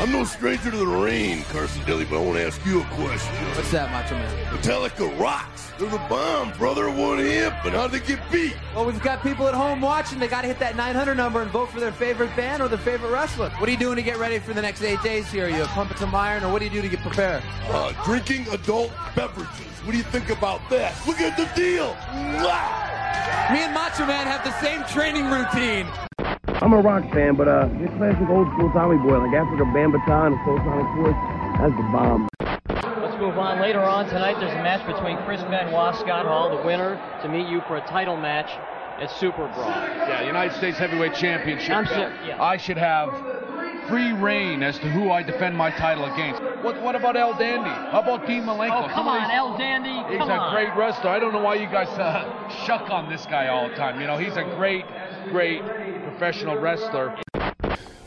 I'm no stranger to the rain, Carson Daly, but I want to ask you a question. What's that, Macho Man? Metallica rocks. They're the bomb, brother. One hip, and how'd they get beat? Well, we've got people at home watching. They got to hit that 900 number and vote for their favorite band or their favorite wrestler. What are you doing to get ready for the next eight days here? Are you pumping some iron, or what do you do to get prepared? Uh, drinking adult beverages. What do you think about that? Look at the deal. Mwah! Me and Macho Man have the same training routine. I'm a rock fan, but uh, your classic old school Tommy Boy, like Afrika Bambaataa and Soul Sonic Force, that's the bomb. Let's move on. Later on tonight, there's a match between Chris Benoit, Scott Hall, the winner, to meet you for a title match at Super Brawl. Yeah, United States Heavyweight Championship. I'm belt. sure- yeah. I should have free reign as to who I defend my title against. What What about El Dandy? How about Dean Malenko? Oh, come Some of on, El Dandy. He's Come a on. great wrestler. I don't know why you guys uh, shuck on this guy all the time. You know, he's a great, great professional wrestler.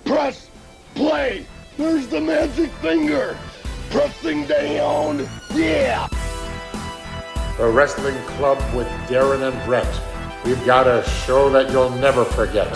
Press play. There's the magic finger. Pressing down. Yeah. The Wrestling Club with Darren and Brett. We've got a show that you'll never forget.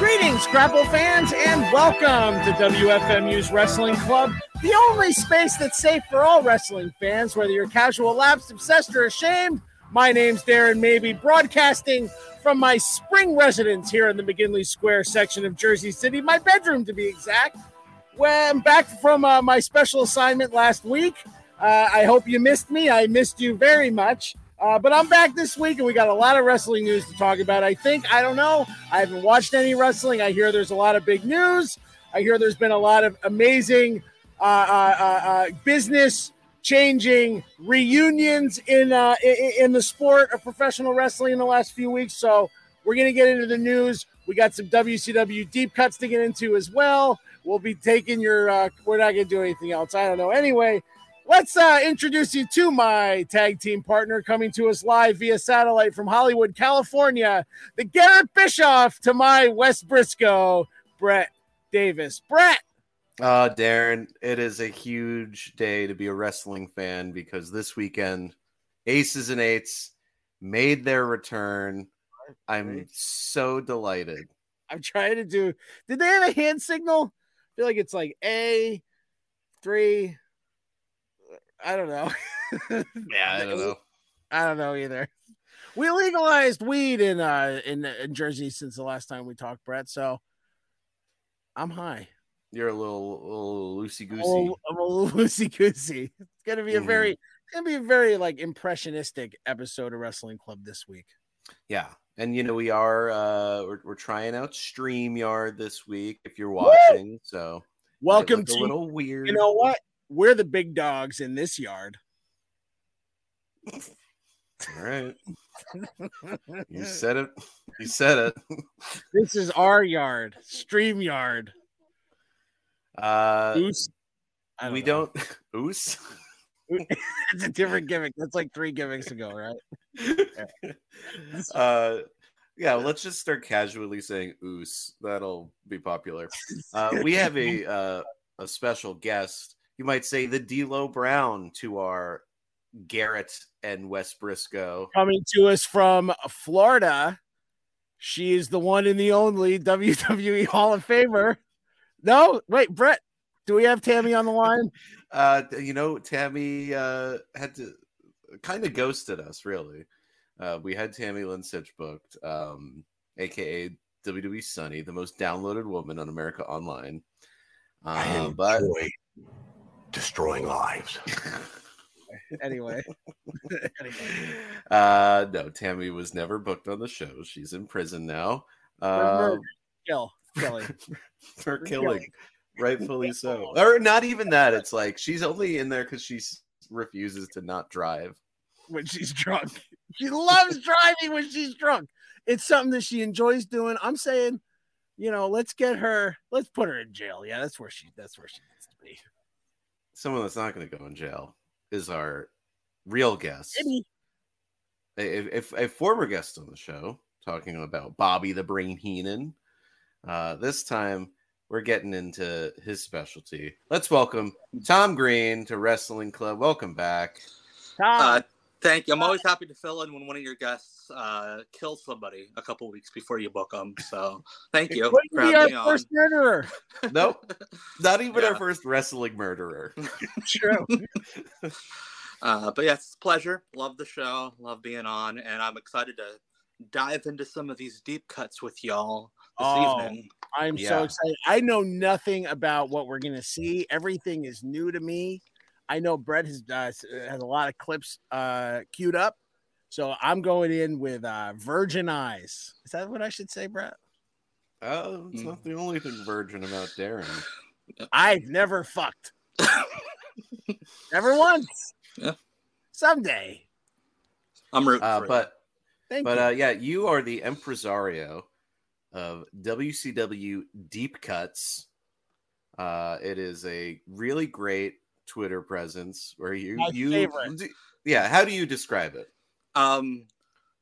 Greetings, Scrapple fans, and welcome to WFMU's Wrestling Club, the only space that's safe for all wrestling fans, whether you're casual, lapsed, obsessed, or ashamed. My name's Darren Maybe, broadcasting from my spring residence here in the McGinley Square section of Jersey City, my bedroom to be exact. Well, I'm back from uh, my special assignment last week. Uh, I hope you missed me. I missed you very much. Uh, but I'm back this week, and we got a lot of wrestling news to talk about. I think, I don't know. I haven't watched any wrestling. I hear there's a lot of big news. I hear there's been a lot of amazing uh, uh, uh, uh, business changing reunions in, uh, in the sport of professional wrestling in the last few weeks. So we're gonna get into the news. We got some WCW deep cuts to get into as well. We'll be taking your. Uh, we're not gonna do anything else. I don't know. Anyway, let's uh, introduce you to my tag team partner coming to us live via satellite from Hollywood, California. The Garett Bischoff to my Wes Brisco, Brett Davis. Brett. Uh, Darren, it is a huge day to be a wrestling fan because this weekend, Aces and Eights made their return. I'm so delighted. I'm trying to do. Did they have a hand signal? I feel like it's like A three. I don't know. Yeah, I don't know. I don't know either. We legalized weed in uh in, in Jersey since the last time we talked, Brett. So I'm high. You're a little, little loosey goosey. Oh, I'm a little loosey goosey. It's gonna be a Mhm. very, it's gonna be a very like impressionistic episode of Wrestling Club this week. Yeah. And you know, we are uh we're, we're trying out StreamYard this week if you're watching. So Welcome to a little weird. You know what? We're the big dogs in this yard. All right. You said it. You said it. This is our yard, Stream Yard. Uh Goose. I we know. don't oos. it's a different gimmick. That's like three gimmicks ago, right? uh yeah, let's just start casually saying oos. That'll be popular. Uh, we have a uh, a special guest. You might say the D'Lo Brown to our Garett and Wes Brisco. Coming to us from Florida. She is the one and the only WWE Hall of Famer. No, wait, Brett. Do we have Tammy on the line? Uh, you know, Tammy uh, had to kind of ghosted us, really. Uh, we had Tammy Lynn Sytch booked, um, aka WWE Sunny, the most downloaded woman on America Online. Uh, but destroying lives. Anyway. uh, no, Tammy was never booked on the show. She's in prison now. For Uh, murder. Kill. Kelly. for killing. rightfully so. Or not even that. It's like she's only in there because she refuses to not drive. when she's drunk. She loves driving when she's drunk. It's something that she enjoys doing. I'm saying, you know, let's get her, let's put her in jail. Yeah, that's where she that's where she needs to be. Someone that's not going to go in jail is our real guest. Maybe. a, a, a former guest on the show talking about Bobby the Brain Heenan. Uh, this time we're getting into his specialty. Let's welcome Tom Green to Wrestling Club. Welcome back. Tom, Uh, Thank you. I'm always happy to fill in when one of your guests uh, kills somebody a couple weeks before you book them. So thank you. Wouldn't for be having our me first murderer. Nope. Not even Yeah. our first wrestling murderer. True. Uh, but yes, it's a pleasure. Love the show. Love being on, and I'm excited to dive into some of these deep cuts with y'all this Oh, evening. I'm Yeah. so excited. I know nothing about what we're gonna see. Everything is new to me. I know Brett has uh, has a lot of clips uh, queued up, so I'm going in with uh, virgin eyes. Is that what I should say, Brett? Oh, it's Mm. not the only thing virgin about Darren. I've never fucked. never once. Yeah. Someday. I'm rooting Uh, for you. but Thank but you. uh, yeah, you are the impresario of WCW Deep Cuts. Uh, it is a really great Twitter presence where you My you favorite. yeah. How do you describe it? Um,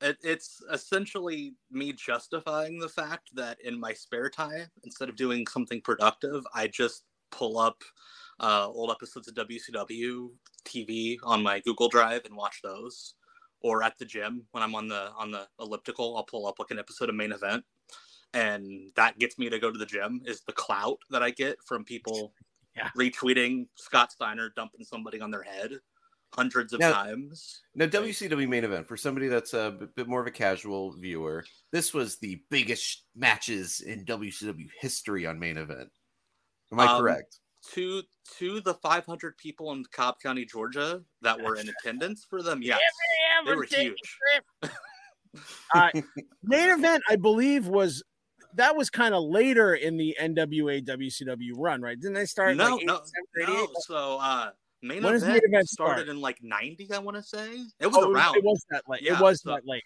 it, it's essentially me justifying the fact that in my spare time, instead of doing something productive, I just pull up uh, old episodes of WCW TV on my Google Drive and watch those. Or at the gym when I'm on the on the elliptical, I'll pull up like an episode of main event, and that gets me to go to the gym. Is the clout that I get from people Yeah. retweeting Scott Steiner dumping somebody on their head hundreds of Now- times. Now, WCW main event for somebody that's a bit- bit more of a casual viewer. This was the biggest matches in WCW history on main event. Am I Um, correct? to to the 500 people in Cobb County, Georgia, that were in attendance for them. Yes, they were huge. Uh, main event, I believe, was that was kind of later in the NWA WCW run, right? Didn't they start No, like no, no. So uh, main When event, event started start? in like 90. I want to say it was Oh, around. It was that late. Yeah, it was so- that late.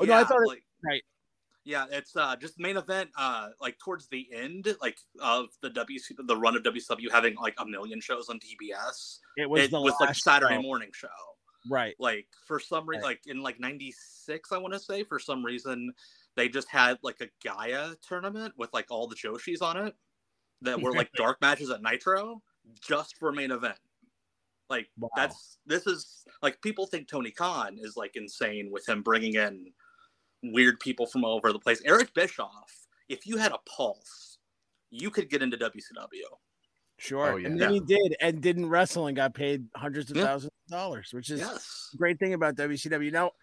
Oh, no, I thought it- like, right. Yeah, it's uh just main event uh like towards the end like of the WC the run of WCW having like a million shows on TBS. It was it the was like Saturday show. morning show. Right. like for some reason Right. like in like 96 i want to say for some reason they just had like a GAEA tournament with like all the joshis on it that were like dark matches at nitro just for main event like Wow. that's this is like people think tony khan is like insane with him bringing in weird people from all over the place eric bischoff if you had a pulse you could get into wcw Sure. Oh, yeah. And then he did and didn't wrestle and got paid hundreds of Yeah. thousands of dollars, which is yes a great thing about WCW. Now, what,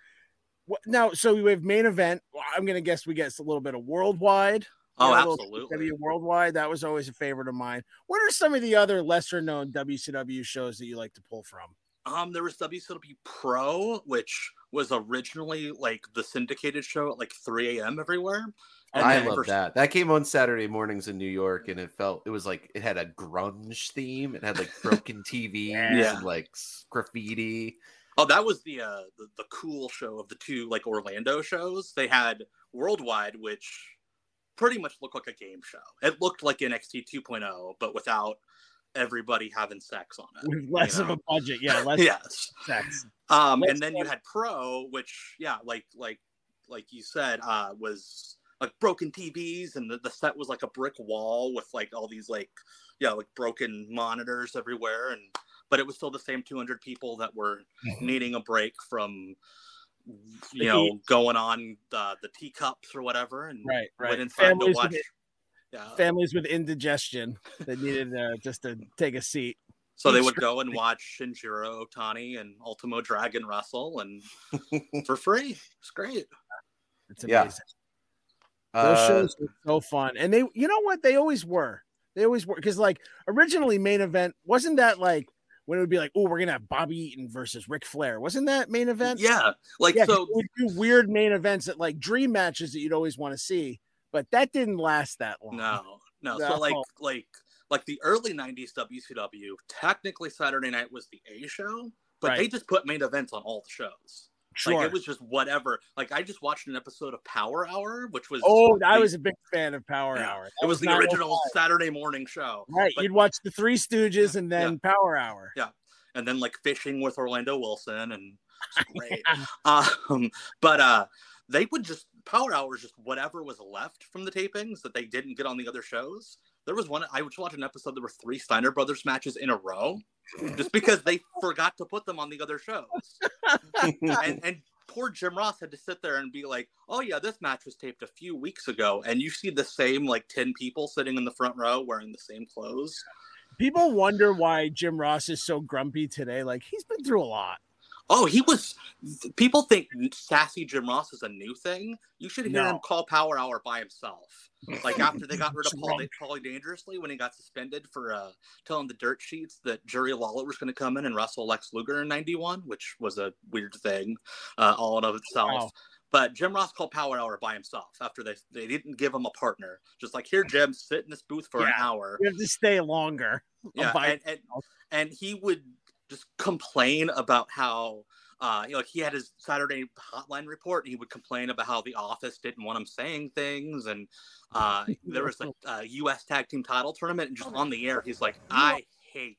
now, so we have main event. I'm going to guess we get a little bit of worldwide. oh You know, absolutely WCW worldwide. That was always a favorite of mine. What are some of the other lesser known WCW shows that you like to pull from? Um, there was WCW Pro, which was originally like the syndicated show at like 3 a.m. everywhere. And I love for- that. That came on Saturday mornings in New York, and it felt it was like it had a grunge theme. It had like broken TVs Yeah. and like graffiti. Oh, that was the, uh, the the cool show of the two like Orlando shows. They had Worldwide, which pretty much looked like a game show. It looked like NXT 2.0, but without everybody having sex on it. With less you of a budget. Yeah, less yes. sex. Um, Let's and then you had Pro, which yeah, like like like you said, uh, was like broken TVs, and the, the set was like a brick wall with like all these like yeah, like broken monitors everywhere, and but it was still the same 200 people that were needing a break from The you know heat. going on the the teacups or whatever, and Right, right. went inside Families to with watch. it- Yeah. Families with indigestion that needed uh, just to take a seat. So they would go and watch Shinjiro Otani and Ultimo Dragon wrestle, and for free. It's great. It's Yeah. amazing. Those Uh, shows were so fun, and they, you know what, they always were. They always were because, like, originally main event wasn't that like when it would be like, oh, we're gonna have Bobby Eaton versus Ric Flair. Wasn't that main event? Yeah, like yeah. so. we do weird main events that like dream matches that you'd always want to see, but that didn't last that long. No, no. No. So like like like the early '90s WCW. Technically, Saturday night was the A show, but they just put main events on all the shows. Sure. Like it was just whatever. Like I just watched an episode of Power Hour, which was oh, I was a big fan of Power Yeah. Hour. it That was the 905. original Saturday morning show. Right, but- you'd watch the Three Stooges and then Power Hour. Yeah. and then like fishing with Orlando Wilson and great. um, but uh, they would just power Hour hours just whatever was left from the tapings that they didn't get on the other shows. there was one I was watching an episode. There were three Steiner brothers matches in a row, just because they forgot to put them on the other shows. and, and poor Jim Ross had to sit there and be like, "Oh yeah, this match was taped a few weeks ago," and you see the same like ten people sitting in the front row wearing the same clothes. People wonder why Jim Ross is so grumpy today. Like he's been through a lot. Oh, he was. People think sassy Jim Ross is a new thing. You should hear No. him call Power Hour by himself. Like after they got rid of Paul, Paulie Dangerously when he got suspended for uh, telling the dirt sheets that Jerry Lawler was going to come in and wrestle Lex Luger in '91, which was a weird thing uh, all in of itself. Wow. But Jim Ross called Power Hour by himself after they they didn't give him a partner. Just like here, Jim, sit in this booth for an hour You have to stay longer. yeah, and, and and he would just complain about how uh you know like he had his Saturday hotline report and he would complain about how the office didn't want him saying things and uh there was a, a US tag team title tournament and just on the air he's like I hate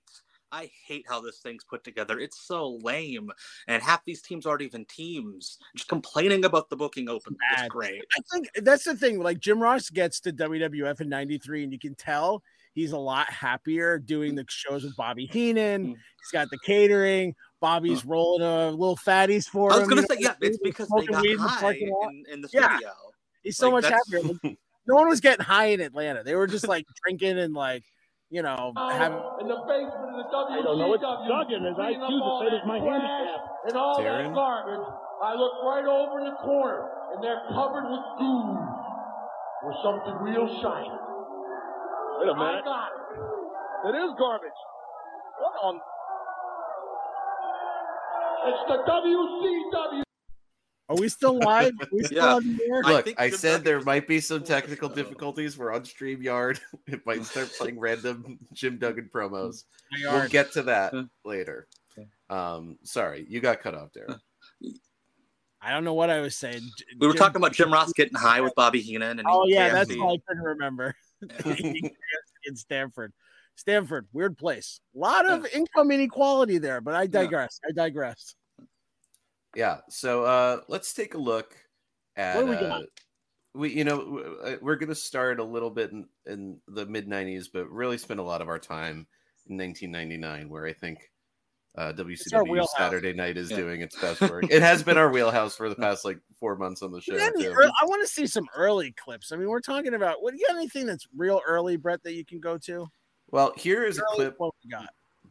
I hate how this thing's put together. It's so lame. And half these teams aren't even teams. Just complaining about the booking open. It's Bad. great. I think that's the thing. Like Jim Ross gets to WWF in '93, and you can tell he's a lot happier doing the shows with Bobby Heenan. Mm. He's got the catering. Bobby's rolling a little fatties for him. I was gonna say, know, yeah, it's because they got weed in the high in, in the Yeah. studio. He's so Like, much that's- happier. Like, no one was getting high in Atlanta. They were just like drinking and like, you know, having. in the basement of the WCW. I don't know what Duggan is. I cleaning choose up all to say this my trash handicap. And all Darren? that garbage. I look right over in the corner, and they're covered with goo or something real shiny. Wait a I minute. got it. That is garbage. What on? It's the WCW. Are we still live? Are we still Yeah. on the air? I Look, think I, said there might be some technical difficulties. We're on StreamYard. It might start playing random Jim Duggan promos. We'll get to that later. Um, sorry, you got cut off there. I don't know what I was saying. We were Jim- talking about Jim Ross getting high with Bobby Heenan and Oh eating yeah, that's all I couldn't remember. in Stamford, Stamford, weird place. A lot of income inequality there, but I digress. I digress. Yeah. So uh, let's take a look at. What we uh, got? we you know uh, we're going to start a little bit in, in the mid 90s but really spend a lot of our time in 1999 where i think uh, WCW. Saturday Night is Yeah. doing its best work. it has been our wheelhouse for the past like four months on the show. Any too. ear- I want to see some early clips. I mean, we're talking about. What do you got? Anything that's real early, Brett, that you can go to? Well, here is a clip What we got?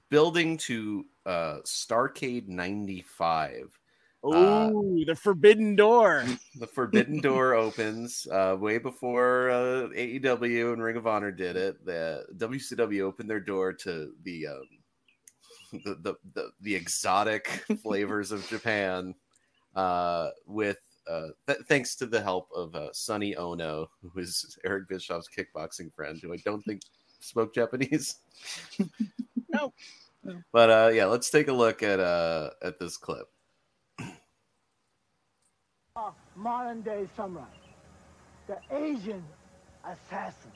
building to uh, Starcade 95. Ooh, Uh, the Forbidden Door. The Forbidden Door opens uh, way before uh, AEW and Ring of Honor did it. The WCW opened their door to the um, the, the, the the exotic flavors of Japan uh, with uh, th- thanks to the help of uh, Sonny Ono, who is Eric Bischoff's kickboxing friend, who I don't think spoke Japanese. No. But uh, yeah, let's take a look at uh, at this clip. modern day samurai, the Asian assassin.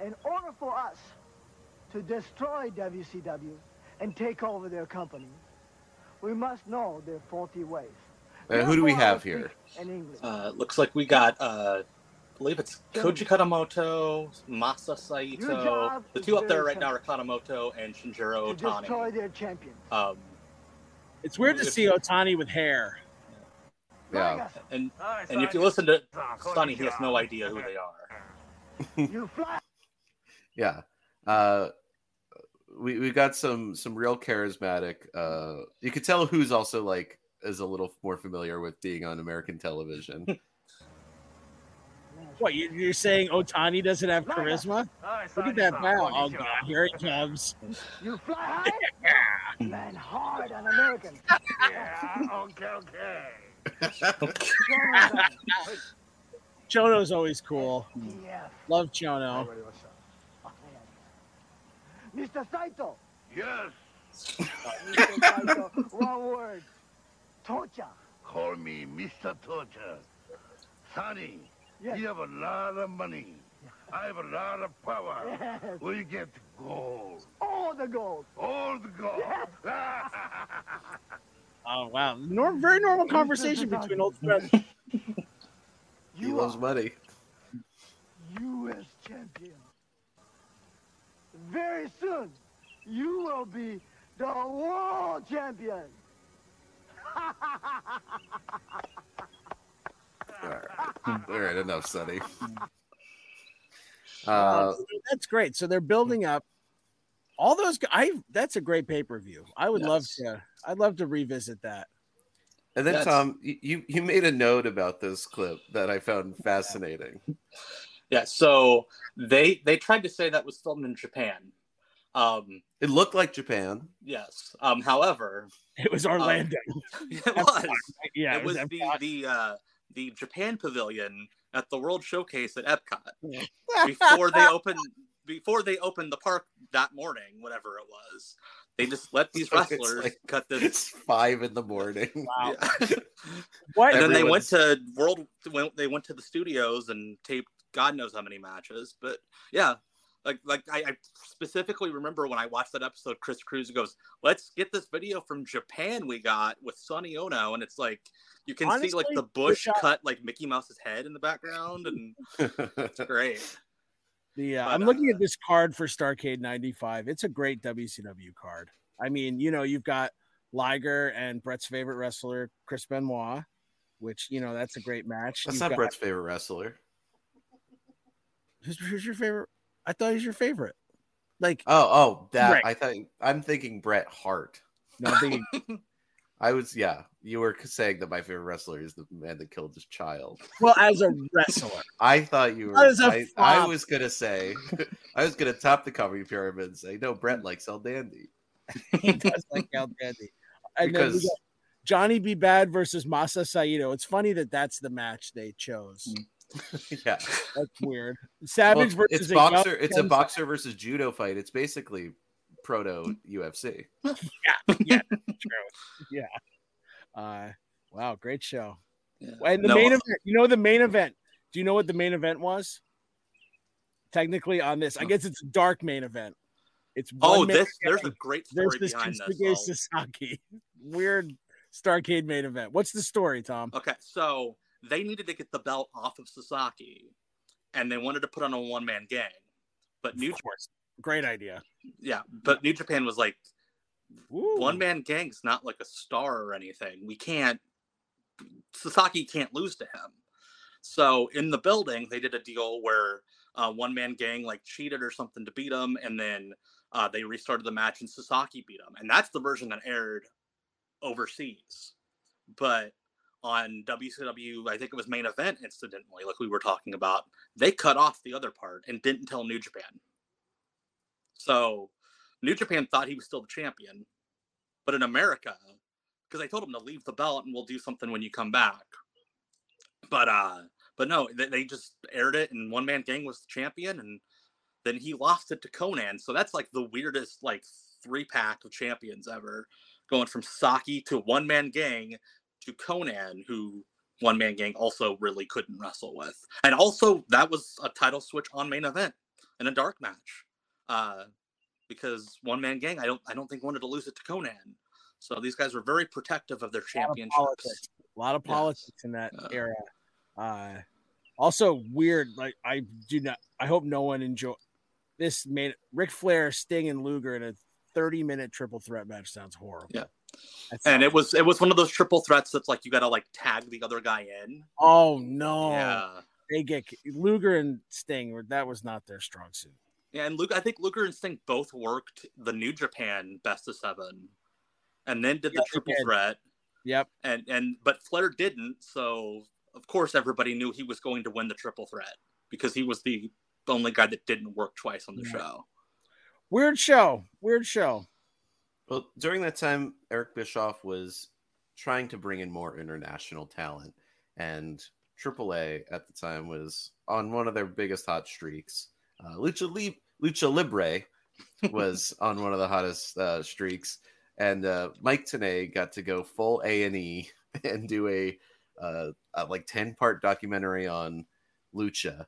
In order for us to destroy WCW and take over their company, we must know their faulty ways. Uh, who do we have here? In Uh, looks like we got, uh, I believe it's Koji Kanemoto, Masa Saito. The two up there very right now are Kanemoto and Shinjiro to destroy Otani. their champion. Um, It's weird to see Otani with hair. Yeah. and and if you listen to Sonny, he has no idea who they are. You fly. yeah uh we we got some some real charismatic uh you could tell who's also like is a little more familiar with being on american television What you, you're saying? Otani doesn't have charisma? Look at that bow. Oh god, here it comes. You fly high. Land hard on Americans. Yeah, okay, okay. Chono's always cool. Yeah. Love Chono. Mr. Saito. Yes, Mr. Saito. One word. Torture. call me Mr. Torture. Sonny, Yes. you have a lot of money. I have a lot of power. Yes. We get gold. All the gold. All the gold. Oh wow, Norm, very normal conversation between old friends. he loves money U.S. champion. Very soon, you will be the world champion. All right, all right enough, Sonny. Uh, that's great. So they're building up all those. g- I that's a great pay per view. I would love to. I'd love to revisit that. and then That's- Tom, you you made a note about this clip that I found fascinating. Yeah, so they they tried to say that was filmed in Japan. Um, It looked like Japan. yes. Um, however, It was Orlando. it was. yeah, it was the the uh, the Japan pavilion at the World Showcase at Epcot before they opened before they opened the park that morning, whatever it was. They just let these So wrestlers like- cut this. It's five in the morning. Wow. Yeah. What? and then they went to World. They went to the studios and taped God knows how many matches. But yeah, like like I, I specifically remember when I watched that episode, Chris Cruise goes, "Let's get this video from Japan we got with Sonny Ono," and it's like you can see like the bush wish cut like Mickey Mouse's head in the background, and it's great. The uh, But, I'm looking uh, at this card for Starcade '95. It's a great WCW card. I mean, you know, you've got Liger and Brett's favorite wrestler, Chris Benoit, which you know that's a great match. That's You've not got- Brett's favorite wrestler. Who's, who's your favorite? I thought he's your favorite. Like, Oh, oh, that Right. I thought I'm thinking Bret Hart. no, I'm thinking, I was, yeah. You were saying that my favorite wrestler is the man that killed his child. well, as a wrestler, I thought you were. Not as a I, I was gonna say, I was gonna top the comedy pyramid and say, no, Brett likes El Dandy. he does like El Dandy. And Because- got Johnny B. Bad versus Masa Saito. It's funny that that's the match they chose. Hmm. yeah, That's weird. Savage it's, versus it's a young boxer. It's a Ken- boxer versus judo fight. It's basically proto UFC. yeah, yeah, true. Yeah. Uh, wow, great show. Yeah. And the No, main event, you know, the main event. Do you know what the main event was? Technically, on this, I guess it's a dark main event. It's oh, this there's a great story versus behind this. Kensuke Sasaki. Weird Starcade main event. What's the story, Tom? Okay, so they needed to get the belt off of Sasaki, and they wanted to put on a one man gang, but New Japan, great idea. yeah, but New Japan was like, one man gang's not like a star or anything. We can't. Sasaki can't lose to him. So in the building, they did a deal where uh, one man gang like cheated or something to beat him, and then uh, they restarted the match and Sasaki beat him, and that's the version that aired overseas. But on WCW, I think it was main event incidentally, like we were talking about, they cut off the other part and didn't tell New Japan. So New Japan thought he was still the champion, but in America, because I told him to leave the belt and we'll do something when you come back. But uh, but no, they, they just aired it, and One Man Gang was the champion, and then he lost it to Konnan. So that's like the weirdest like three pack of champions ever, going from Saki to One Man Gang to Konnan, who One Man Gang also really couldn't wrestle with, and also that was a title switch on main event in a dark match. Uh, because one man gang, I don't I don't think wanted to lose it to Konnan. So these guys were very protective of their championships. A lot of Yes. politics in that Uh, era. Uh, also weird. Like I do not. I hope no one enjoy this. Made Ric Flair, Sting, and Luger in a thirty-minute triple threat match sounds horrible. Yeah. That And sounds- it was it was one of those triple threats that's like you got to like tag the other guy in. Oh no! Yeah. They get Luger and Sting. That was not their strong suit. Yeah, and Luke, I think Luger and Sting both worked the New Japan Best of Seven, and then did Yeah, the triple threat. Yep. And and but Flair didn't, so of course everybody knew he was going to win the triple threat because he was the only guy that didn't work twice on the Yeah. show. Weird show. Weird show. Well, during that time, Eric Bischoff was trying to bring in more international talent, and AAA at the time was on one of their biggest hot streaks. Uh, Lucha, Li- Lucha Libre was on one of the hottest uh, streaks, and uh, Mike Tenay got to go full A and E and do a, uh, a like ten part documentary on Lucha.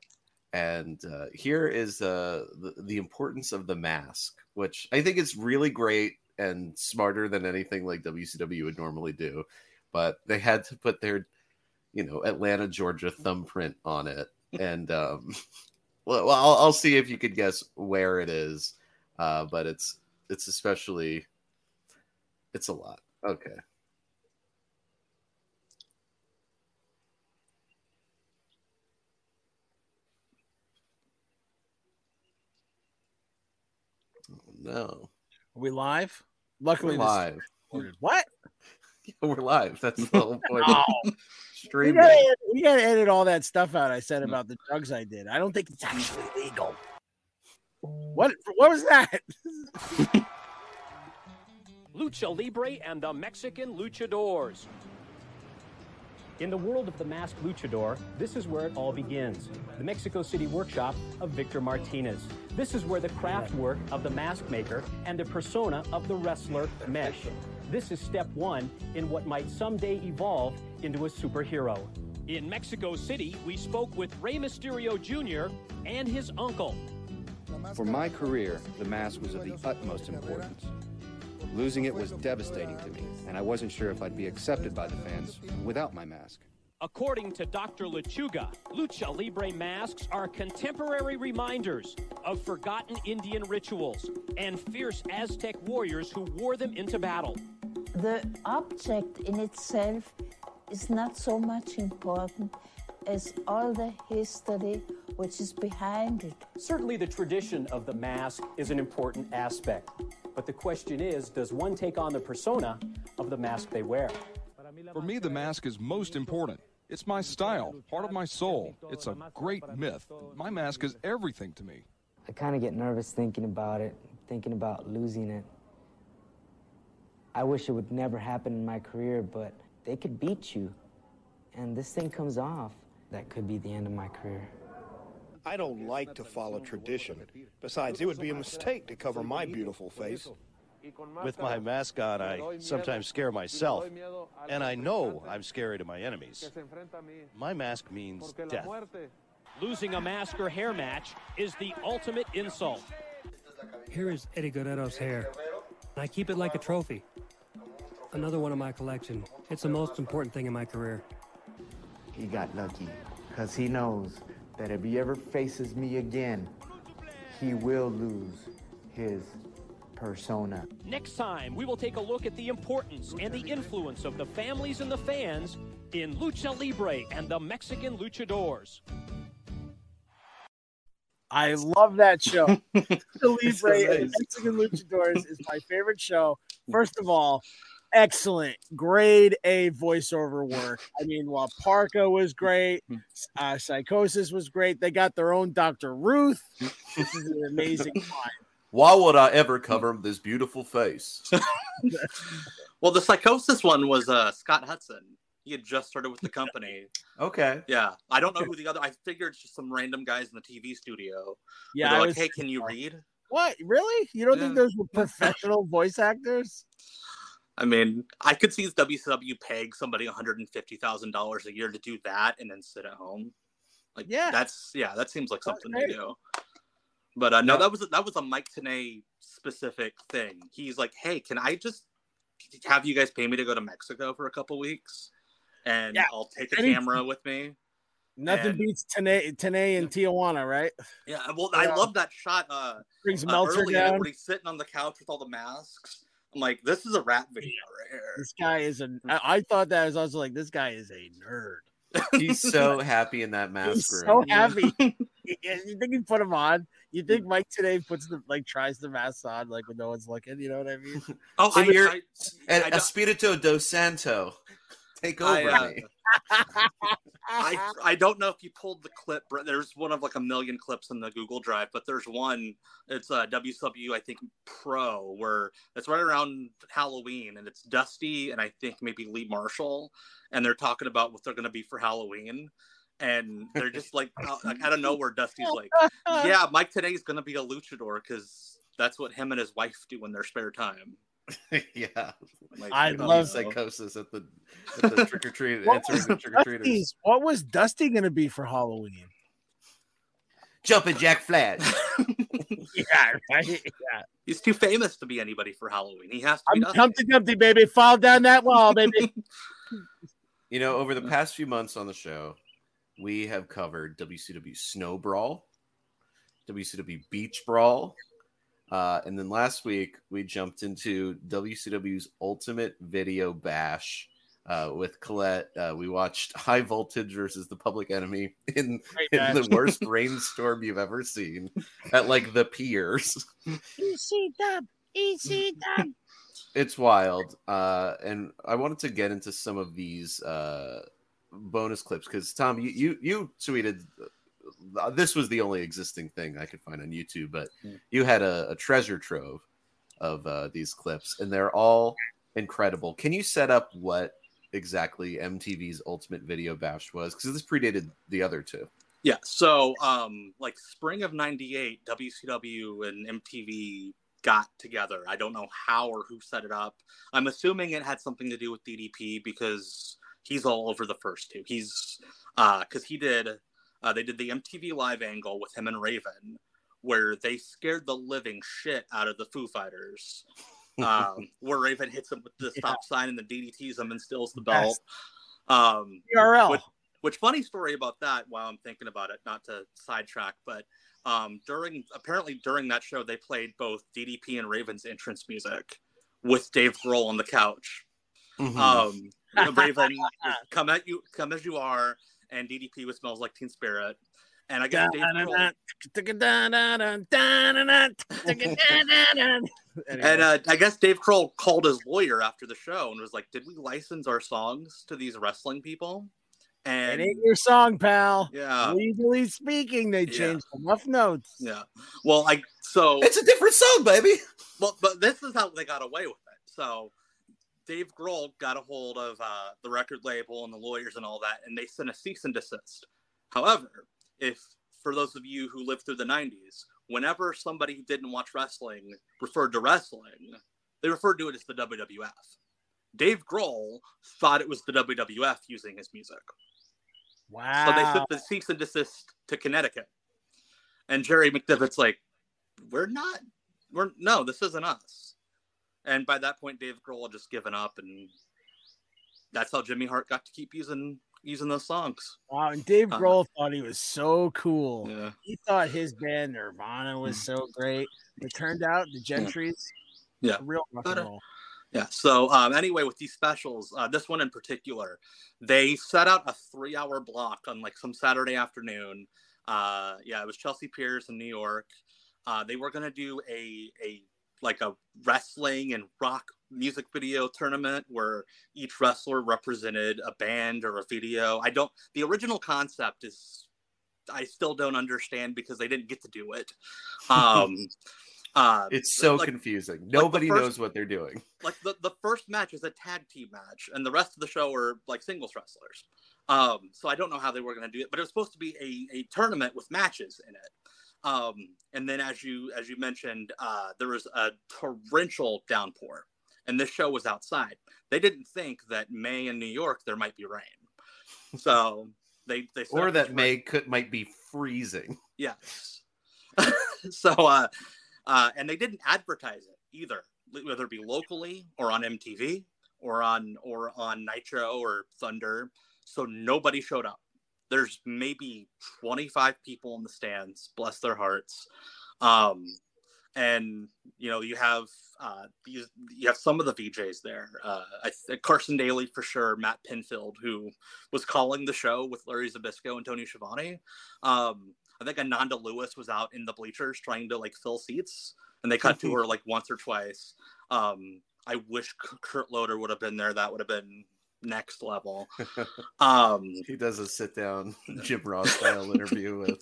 And uh, here is uh, the, the importance of the mask, which I think is really great and smarter than anything like WCW would normally do. But they had to put their, you know, Atlanta, Georgia thumbprint on it. And, um, well, I'll, I'll see if you could guess where it is. uh, but it's it's especially it's a lot. Okay. Oh, no. Are we live? Luckily, We're live. What? We're live. That's the whole point. No. of oh. We streaming. gotta, edit, we gotta edit all that stuff out I said mm. about the drugs I did. I don't think it's actually legal. Mm. What? What was that? Lucha Libre and the Mexican Luchadors. In the world of the masked luchador, this is where it all begins. The Mexico City workshop of Victor Martinez. This is where the craft work of the mask maker and the persona of the wrestler mesh. This is step one in what might someday evolve into a superhero. In Mexico City, we spoke with Rey Mysterio Jr. and his uncle. For my career, the mask was of the utmost importance. Losing it was devastating to me, and I wasn't sure if I'd be accepted by the fans without my mask. According to Dr. Lechuga, lucha libre masks are contemporary reminders of forgotten Indian rituals and fierce Aztec warriors who wore them into battle. The object in itself is not so much important as all the history which is behind it. Certainly, the tradition of the mask is an important aspect. But the question is does one take on the persona of the mask they wear? For me, the mask is most important. It's my style, part of my soul. It's a great myth. My mask is everything to me. I kind of get nervous thinking about it, thinking about losing it. I wish it would never happen in my career, but they could beat you. And this thing comes off. That could be the end of my career. I don't like to follow tradition. Besides, it would be a mistake to cover my beautiful face. With my mask on, I sometimes scare myself, and I know I'm scary to my enemies. My mask means death. Losing a mask or hair match is the ultimate insult. Here is Eddie Guerrero's hair. I keep it like a trophy. Another one in my collection. It's the most important thing in my career. He got lucky because he knows that if he ever faces me again, he will lose his persona. Next time, we will take a look at the importance and the influence of the families and the fans in Lucha Libre and the Mexican Luchadors. I love that show. Lucha It's so Libre and. Mexican Luchadors is my favorite show. First of all, excellent, grade A voiceover work. I mean, while Parka was great, uh, Psicosis was great. They got their own Dr. Ruth. This is an amazing line. Why would I ever cover this beautiful face? Well, the Psicosis one was uh, Scott Hudson. He had just started with the company. Okay. Yeah, I don't know who the other. I figured it's just some random guys in the TV studio. Yeah, Yeah, they're like, was hey, can you read? What? Really? You don't think Yeah. those were professional voice actors? I mean, I could see WCW paying somebody one hundred and fifty thousand dollars a year to do that and then sit at home. Like, Yeah. that's yeah, that seems like something to do. But uh, no, that was that was a Mike Tenay specific thing. He's like, hey, can I just have you guys pay me to go to Mexico for a couple weeks, and Yeah. I'll take a camera with me. Nothing And- beats Tane, Tane and Tijuana, right? Yeah, well, I love that shot. Uh, Brings uh, Meltzer down. when he's sitting on the couch with all the masks. I'm like, this is a rap video right here. This guy is a. I, I thought that I was also like this guy is a nerd. He's so happy in that mask He's room. so happy. You think he put him on? You think Mike Tenay puts the like tries the mask on like when no one's looking? You know what I mean? Oh, So I, you're- I, and I don't- Espirito dos Santo, take I, over uh, me. I I don't know if you pulled the clip. There's one of like a million clips in the Google Drive, but there's one. It's uh, a WCW, I think Pro, where it's right around Halloween, and it's Dusty and I think maybe Lee Marshall, and they're talking about what they're going to be for Halloween. And they're just like, like out of nowhere, Dusty's like, "Yeah, Mike Tenay is going to be a luchador because that's what him and his wife do in their spare time." yeah, Like, I you know, love- Psicosis at the at the trick or treat What answering was, the trick or treaters. What was Dusty gonna be for Halloween? Jumping Jack Flash. yeah, right. Yeah. He's too famous to be anybody for Halloween. He has to be I'm Dusty. Humpty Dumpty, baby. Fall down that wall, baby. You know, over the past few months on the show, we have covered WCW Snow Brawl, WCW Beach Brawl, Uh, and then last week we jumped into WCW's Ultimate Video Bash uh, with Colette. Uh, we watched High Voltage versus the Public Enemy in, in the worst rainstorm you've ever seen at like the piers. EC dub, EC dub. it's wild. Uh, and I wanted to get into some of these uh, bonus clips because Tom, you you you tweeted uh, this was the only existing thing I could find on YouTube, but you had a, a treasure trove of uh, these clips, and they're all incredible. Can you set up what exactly MTV's Ultimate Video Bash was? Because this predated the other two. Yeah, so um, like spring of '98, WCW and MTV got together. I don't know how or who set it up. I'm assuming it had something to do with DDP because he's all over the first two. He's because he did uh, they did the MTV Live angle with him and Raven, where they scared the living shit out of the Foo Fighters. Um, where Raven hits him with the stop sign and the DDTs him and steals the belt. Um, URL. Which, which funny story about that? While I'm thinking about it, not to sidetrack, but um, during apparently during that show they played both DDP and Raven's entrance music with Dave Grohl on the couch. Mhm. Um, Raven, come at you, come as you are, and DDP with smells like Teen Spirit. And I guess Dave Grohl, and uh, I guess Dave Grohl called his lawyer after the show and was like, "Did we license our songs to these wrestling people?" It And ain't your song, pal. Yeah. Legally speaking, they changed enough notes. Yeah. Well, I so it's a different song, baby. Well, but this is how they got away with it. So Dave Grohl got a hold of uh, the record label and the lawyers and all that, and they sent a cease and desist. However, if for those of you who lived through the '90s, whenever somebody who didn't watch wrestling referred to wrestling, they referred to it as the WWF. Dave Grohl thought it was the WWF using his music. Wow. So they sent the cease and desist to Connecticut. And Jerry McDevitt's like, we're not, we're, no, this isn't us. And by that point, Dave Grohl had just given up. And that's how Jimmy Hart got to keep using using those songs. Wow, and Dave Uh, Grohl thought he was so cool. Yeah. He thought his band Nirvana was so great. It turned out the Gentry's Yeah. real rock and roll. Yeah. So um, anyway, with these specials, uh, this one in particular, they set out a three-hour block on like some Saturday afternoon. Uh, yeah, it was Chelsea Piers in New York. Uh, they were gonna do a a like a wrestling and rock music video tournament where each wrestler represented a band or a video. I don't. The original concept is I still don't understand because they didn't get to do it. Um, uh, It's so like- confusing. Nobody first- knows what they're doing. like the, the first match is a tag team match and the rest of the show are like singles wrestlers um so i don't know how they were going to do it but it was supposed to be a, a tournament with matches in it um and then as you as you mentioned uh there was a torrential downpour and this show was outside they didn't think that may in new york there might be rain so they they Or that may could might be freezing. Yes. so, uh, uh, and they didn't advertise it either, whether it be locally or on MTV or on or on Nitro or Thunder. So nobody showed up. There's maybe 25 people in the stands, bless their hearts. Um, and you know you have uh, you, you have some of the VJs there. Uh, I th- Carson Daly for sure, Matt Pinfield, who was calling the show with Larry Zbyszko and Tony Schiavone. Um, I think Ananda Lewis was out in the bleachers trying to like fill seats, and they cut to her like once or twice. Um, I wish Kurt Loder would have been there. That would have been next level. Um, he does a sit down Jim Ross style interview with.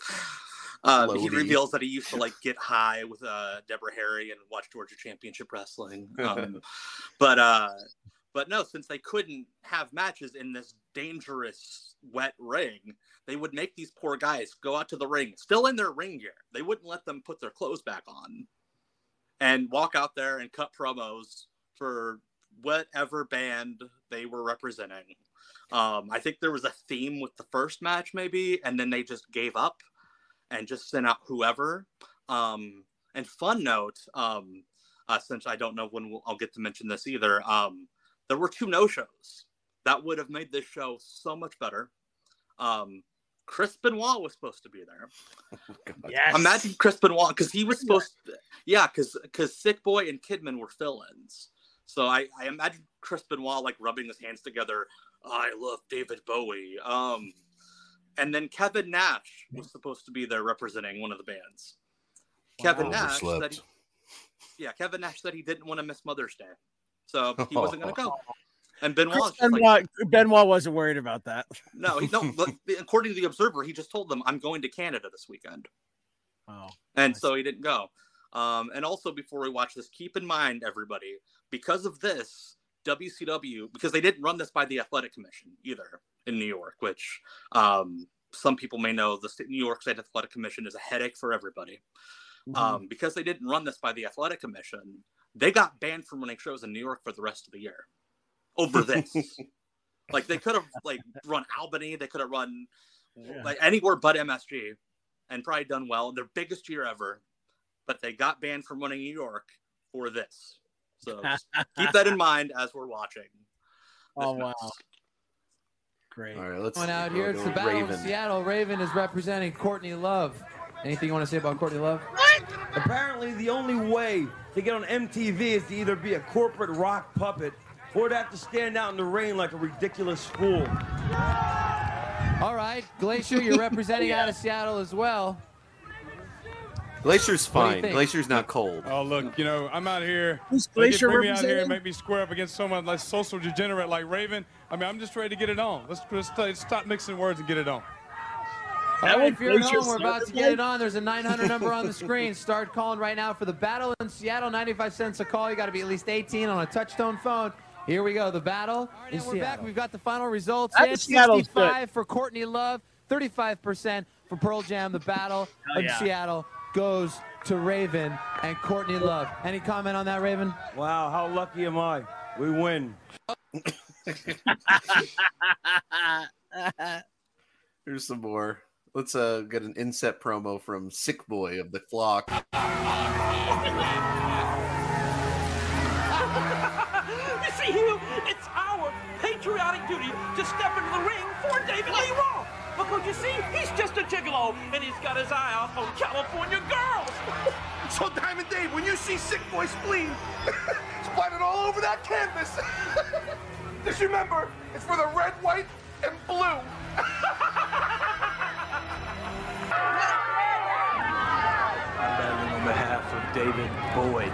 Uh, he reveals that he used to like get high with uh, Deborah Harry and watch Georgia Championship Wrestling. Um, but uh, but no, since they couldn't have matches in this dangerous wet ring, they would make these poor guys go out to the ring, still in their ring gear. They wouldn't let them put their clothes back on, and walk out there and cut promos for whatever band they were representing. Um, I think there was a theme with the first match, maybe, and then they just gave up and just sent out whoever. Um, and fun note, um, uh, since I don't know when we'll, I'll get to mention this either, um, there were two no shows that would have made this show so much better. Um, Chris Benoit was supposed to be there. Yes. Imagine Chris Benoit because he was supposed to, Yeah, because because Sick Boy and Kidman were fill-ins. So I, I imagine Chris Benoit like rubbing his hands together. I love David Bowie. Um, and then Kevin Nash was supposed to be there representing one of the bands. Kevin Nash said, he, yeah, Kevin Nash said he didn't want to miss Mother's Day, so he wasn't going to go. And Benoit, Chris was just like, Benoit, Benoit wasn't worried about that. no, he, no. According to the Observer, he just told them, "I'm going to Canada this weekend." Oh. and so he didn't go. Um, and also, before we watch this, keep in mind, everybody, because of this, WCW, because they didn't run this by the Athletic Commission either in New York, which um, some people may know the State- New York State Athletic Commission is a headache for everybody. Um, because they didn't run this by the Athletic Commission, they got banned from running shows in New York for the rest of the year over this. like they could have like run Albany, they could have run like anywhere but MSG, and probably done well. Their biggest year ever, but they got banned from running New York for this. So keep that in mind as we're watching. Oh match. wow. Great. All right, let's Coming out here, it's the battle Raven. of Seattle. Raven is representing Courtney Love. Anything you want to say about Courtney Love? Apparently, the only way to get on MTV is to either be a corporate rock puppet or to have to stand out in the rain like a ridiculous fool. All right, Glacier, you're representing out of Seattle as well. Glacier's What do you fine. Glacier's not cold. Oh look, you know I'm out here. Who's They just Glacier bring me out here and representing? make me square up against someone like social degenerate like Raven. I mean, I'm just ready to get it on. Let's, let's, let's stop mixing words and get it on. All That right, one if you're at Glacier home, we're about to Seven get it Light? on. There's a 900 number on the screen. Start calling right now for the battle in Seattle. 95 cents a call. You got to be at least 18 on a touchtone phone. Here we go. The battle. in we're back. We've got the final results. I in. think Seattle's 65 for Courtney Love, 35% for Pearl Jam. The battle Hell in yeah. Seattle goes to Raven and Courtney Love. Any comment on that, Raven? Wow, how lucky am I? We win. Here's some more. Let's uh get an inset promo from Sick Boy of the Flock. you see, Hugh, it's our patriotic duty to step into the ring for David Lee Roth. Because you see, he's just a gigolo, and he's got his eye out on California girls. So, Diamond Dave, when you see Sick Boy spleen splattered all over that canvas, just remember, it's for the red, white, and blue. I'm battling on behalf of David Bowie.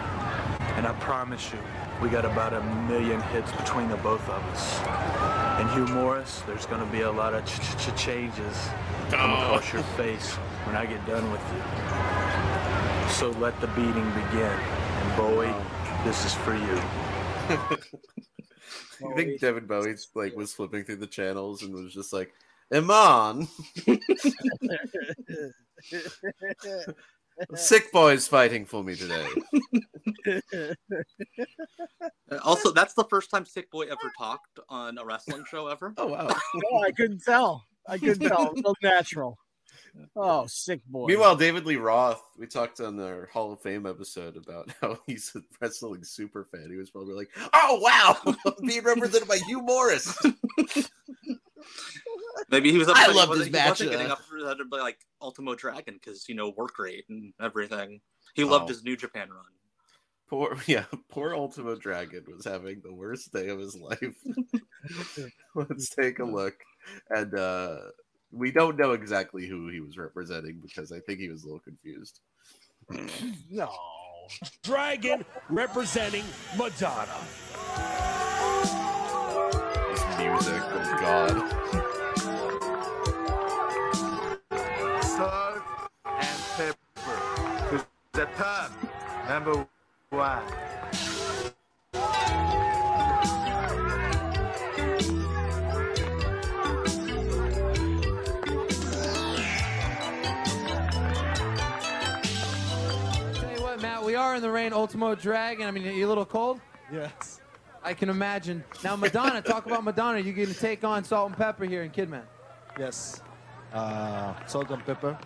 And I promise you, we got about a million hits between the both of us. And Hugh Morris, there's gonna be a lot of ch ch ch changes come oh. across your face when I get done with you. So let the beating begin. And Bowie, this is for you. You think David Bowie like was flipping through the channels and was just like, Iman, Sick Boy's fighting for me today. Uh, Also, that's the first time Sick Boy ever talked on a wrestling show ever. Oh wow! No, I couldn't tell. I couldn't tell. It felt natural. Oh, sick boy. Meanwhile, David Lee Roth, we talked on the Hall of Fame episode about how he's a wrestling super fan. He was probably like, "Oh wow, being represented by Hugh Morris." Maybe he was. I upset he love this he match, wasn't getting up for that by like Ultimo Dragon because you know work rate and everything. He loved Oh. his New Japan run. Poor, yeah, poor Ultimo Dragon was having the worst day of his life. Let's take a look, and uh, we don't know exactly who he was representing because I think he was a little confused. No. Dragon representing Madonna. This music, oh god. The. Number one. Tell you what, Matt, we are in the rain. Ultimo Dragon. I mean, are you a little cold? Yes. I can imagine. Now, Madonna, talk about Madonna. You're going to take on Salt and Pepper here in Kidman. Yes. Uh, salt and pepper.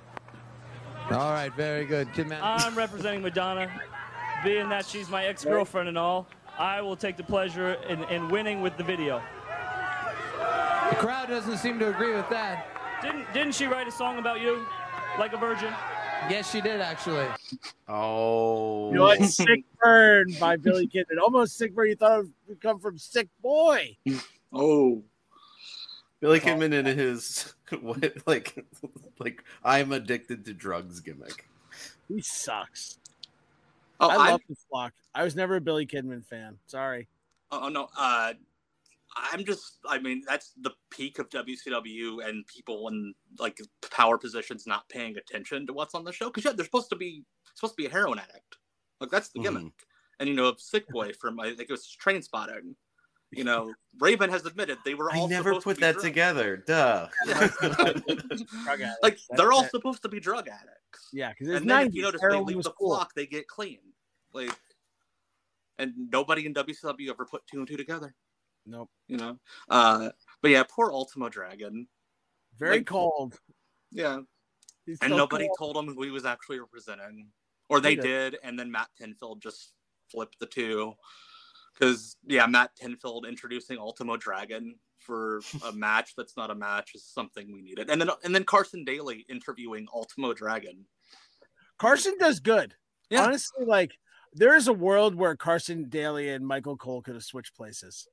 All right, very good. Kidman. I'm representing Madonna. Being that she's my ex-girlfriend and all, I will take the pleasure in, in winning with the video. The crowd doesn't seem to agree with that. Didn't didn't she write a song about you, like a virgin? Yes, she did actually. Oh, You know what? Sick burn by Billy Kidman. Almost sick burn. You thought it would come from Sick Boy. Oh, Billy Kidman in his what like like I'm addicted to drugs gimmick. He sucks. Oh, I I'm- love the flock. I was never a Billy Kidman fan. Sorry. Oh no, uh, I'm just. I mean, that's the peak of WCW and people in like power positions not paying attention to what's on the show because yeah, they're supposed to be supposed to be a heroin addict. Like that's the gimmick. And you know, Sick Boy from I think it was Train Spotting. You know, Raven has admitted they were I never supposed put to be that drug- together. Duh. Like they're all supposed to be drug addicts. Yeah, because and then if you notice they leave the cool. flock, they get clean. Like, and nobody in WCW ever put two and two together. Nope. You know, uh, but yeah, poor Ultimo Dragon. Very Like, cold. Yeah, He's and so nobody cold. told him who he was actually representing, or they did, and then Matt Pinfield just flipped the two. Because yeah, Matt Pinfield introducing Ultimo Dragon for a match that's not a match is something we needed, and then and then Carson Daly interviewing Ultimo Dragon. Carson does good. Yeah. Honestly, like there is a world where Carson Daly and Michael Cole could have switched places.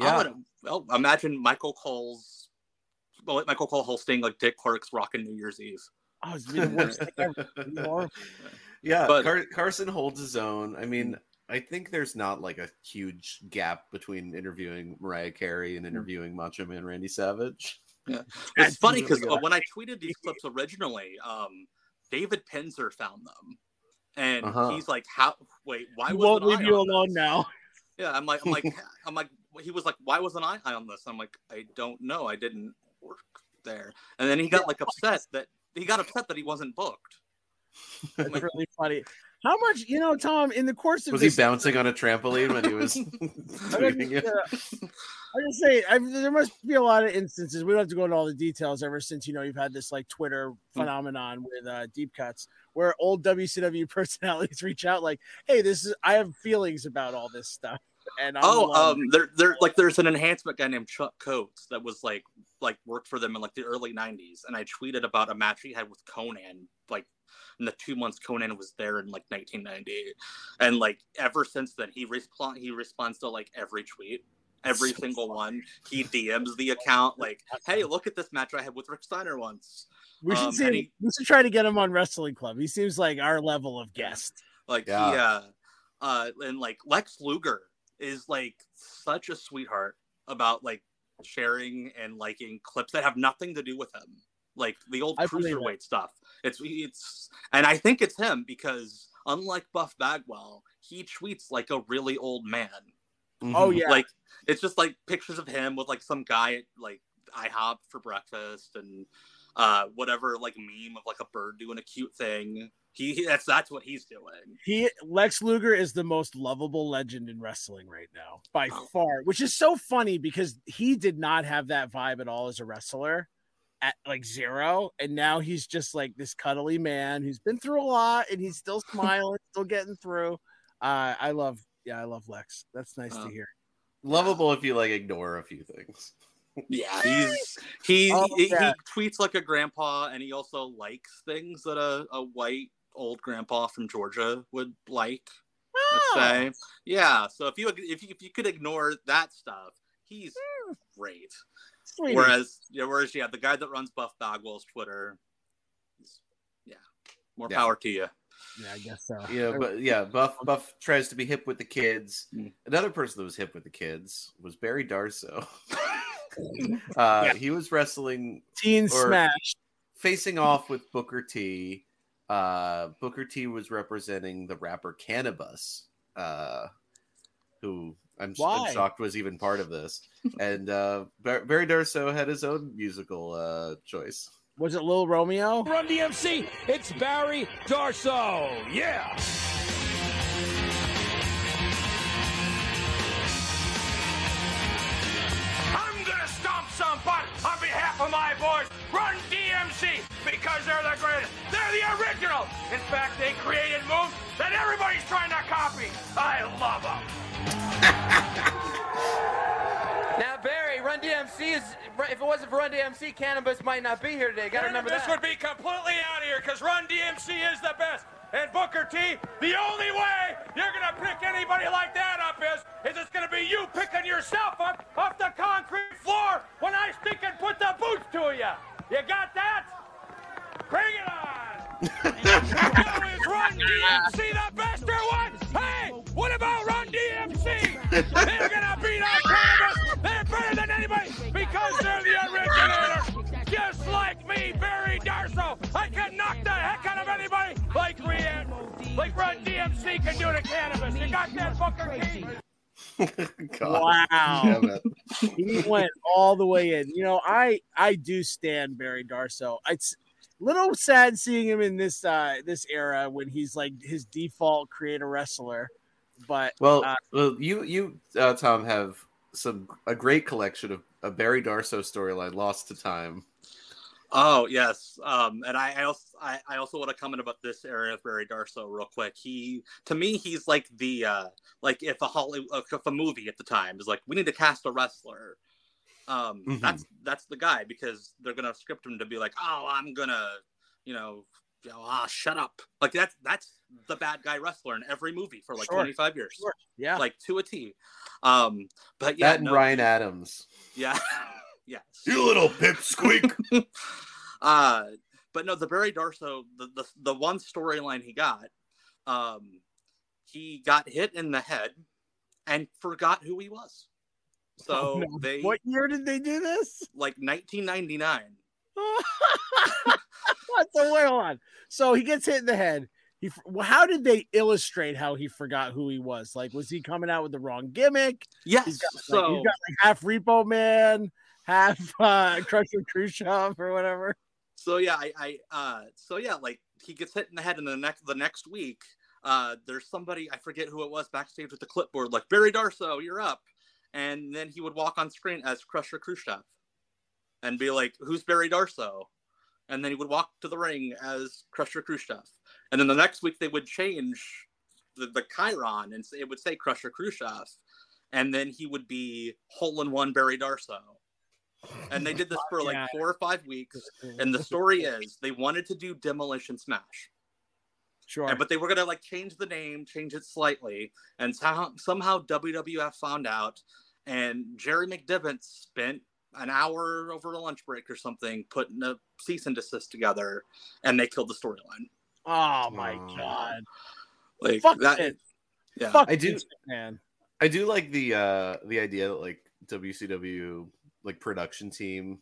Yeah. would, well, imagine Michael Cole's, well, Michael Cole hosting like Dick Clark's Rockin' New Year's Eve. Oh, it's the worst thing ever. It'd be horrible. Yeah, But- Car- Carson holds his own. I mean, I think there's not like a huge gap between interviewing Mariah Carey and interviewing Macho Man Randy Savage. Yeah, it's funny because really when I tweeted these clips originally, um, David Penzer found them, and Uh-huh. he's like, "How? Wait, why He won't leave I you alone this?" now. Yeah, I'm like, I'm like, I'm like, he was like, "Why wasn't I on this?" I'm like, I don't know, I didn't work there, and then he got like upset that he got upset that he wasn't booked. It's really funny. How much, you know, Tom, in the course of Was he bouncing on a trampoline when he was I'm tweeting it? gonna say I, there must be a lot of instances. We don't have to go into all the details ever since you know you've had this like Twitter Hmm. phenomenon with uh, deep cuts where old WCW personalities reach out like, "Hey, this is I have feelings about all this stuff." And I'm oh, um, there, there, like, there's an enhancement guy named Chuck Coates that was like, like, worked for them in like the early '90s, and I tweeted about a match he had with Konnan, like, in the two months Konnan was there in like 1998, and like ever since then he respond he responds to like every tweet. Every single one, he DMs the account like, "Hey, look at this match I had with Rick Steiner once." we should Um, see. he- we should try to get him on Wrestling Club. He seems like our level of guest. Like Yeah. he uh uh and like Lex Luger is like such a sweetheart about like sharing and liking clips that have nothing to do with him. Like the old I cruiserweight stuff. It's it's and I think it's him because unlike Buff Bagwell, he tweets like a really old man. Oh yeah, Like it's just like pictures of him with like some guy at like IHOP for breakfast and uh whatever like meme of like a bird doing a cute thing. He, he that's that's what he's doing. he Lex Luger is the most lovable legend in wrestling right now by Oh. far, which is so funny because he did not have that vibe at all as a wrestler at like zero, and now he's just like this cuddly man who's been through a lot and he's still smiling, still getting through. Uh, I love, yeah, I love Lex. That's nice Oh. to uh, hear. Lovable if you like ignore a few things. Yeah, he's he, Oh, he yeah. he tweets like a grandpa, and he also likes things that a, a white old grandpa from Georgia would like. Let's Oh. say, yeah. So if you if you, if you could ignore that stuff, he's hmm. great. Sweetie. Whereas, yeah, whereas yeah, the guy that runs Buff Bagwell's Twitter, yeah, more Yeah. power to you. yeah, I guess so. Yeah, but yeah, Buff Buff tries to be hip with the kids. Mm. Another person that was hip with the kids was Barry Darsow. uh, He was wrestling Teen Smash. facing off with Booker T. Uh, Booker T was representing the rapper Canibus, uh, who I'm, I'm shocked was even part of this. and uh, Barry Darsow had his own musical uh, choice. Was it Lil Romeo? Run DMC, it's Barry Darsow. Yeah. I'm gonna stomp some butt on behalf of my boys. Run DMC because they're the greatest. They're the original. In fact, they created moves that everybody's trying to copy. I love them. Now, Barry, Run DMC DMC is if it wasn't for Run DMC, Canibus might not be here today. Got to remember this that. would be completely out of here because Run DMC is the best. And Booker T, the only way you're gonna pick anybody like that up is, is it's gonna be you picking yourself up off the concrete floor when I stick and put the boots to you. You got that? Bring it on! now is Run DMC the best or what? Hey, what about Run DMC? They're gonna beat out Canibus. They're better than anybody because they're the originator. Just like me, Barry Darsow. I can knock the heck out of anybody like Rian, like Run DMC can do to Canibus. You got that, Booker T? God Wow. damn he went all the way in. You know, I I do stand Barry Darsow. It's a little sad seeing him in this uh this era when he's like his default creator wrestler. But Well, uh, well, you you uh, Tom have some a great collection of a Barry Darsow storyline, Lost to Time. Oh yes, um, and I, I also I, I also want to comment about this area of Barry Darsow real quick. He to me he's like the uh, like if a Hollywood if a movie at the time is like we need to cast a wrestler, um, Mhm. that's that's the guy because they're gonna script him to be like oh I'm gonna you know, ah shut up like that's that's the bad guy wrestler in every movie for like Sure. 25 years Sure. Yeah. like to a T, um, but yeah that and no, Ryan Adams. yeah yes You little pipsqueak. uh but no the barry darsow the the, the one storyline he got um he got hit in the head and forgot who he was so Oh, no. they what year did they do this? like 1999 what the hold on. So he gets hit in the head. He how did they illustrate how he forgot who he was? Like, was he coming out with the wrong gimmick? yes He's got, like, so he's got like half Repo Man, half uh, Crusher Khrushchev or whatever. so yeah i i uh so yeah like he gets hit in the head and the next the next week uh there's somebody i forget who it was backstage with the clipboard like barry darsow you're up and then he would walk on screen as crusher khrushchev and be like who's barry darsow? And then he would walk to the ring as crusher khrushchev. And then the next week they would change the, the chiron and it would say crusher khrushchev. And then he would be hole in one barry darsow. And they did this for like four or five weeks. And the story is they wanted to do demolition smash. Sure. and- but they were gonna like change the name change it slightly. And somehow, somehow wwf found out and jerry mcdevitt spent an hour over a lunch break or something putting a cease and desist together and they killed the storyline Oh my god. like Fuck that it. yeah Fuck I do- Vince McMahon. I do like the uh the idea that like WCW like production team,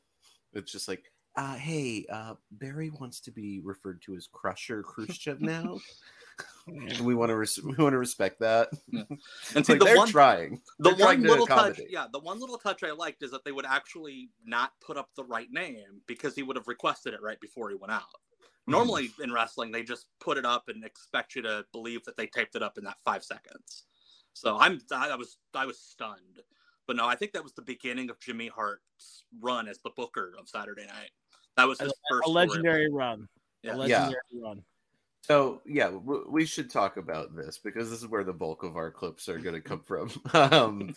it's just like, uh hey, uh Barry wants to be referred to as Crusher Khrushchev now. and we want to res- we want to respect that. and It's see like the they're one trying. the They're one to little touch yeah the one little touch i liked is that they would actually not put up the right name because he would have requested it right before he went out normally mm. in wrestling they just put it up and expect you to believe that they taped it up in that five seconds so i'm i, I was i was stunned but no i think that was the beginning of jimmy hart's run as the booker of saturday night that was A, his first a story. legendary run. Yeah. A Yeah. legendary run. So yeah, w- we should talk about this because this is where the bulk of our clips are going to come from. um,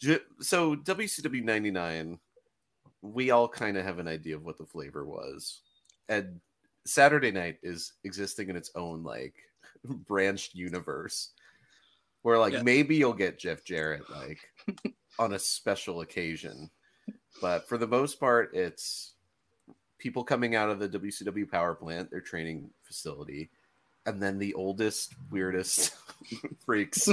J- so WCW '99, we all kind of have an idea of what the flavor was, and Saturday Night is existing in its own like branched universe, where like Yeah. maybe you'll get Jeff Jarrett like on a special occasion, but for the most part, it's people coming out of the WCW power plant, their training facility, and then the oldest, weirdest freaks.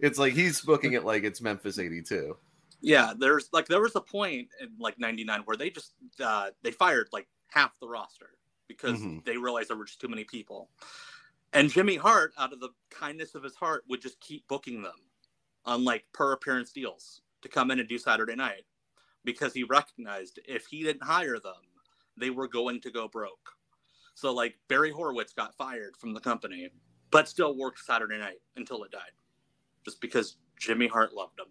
it's like he's booking it like it's Memphis 82. Yeah, there's like there was a point in like '99 where they just uh, they fired like half the roster because Mhm. they realized there were just too many people, and Jimmy Hart, out of the kindness of his heart, would just keep booking them on like per appearance deals to come in and do Saturday night because he recognized if he didn't hire them, they were going to go broke. So like Barry Horowitz got fired from the company, but still worked Saturday night until it died, just because Jimmy Hart loved him.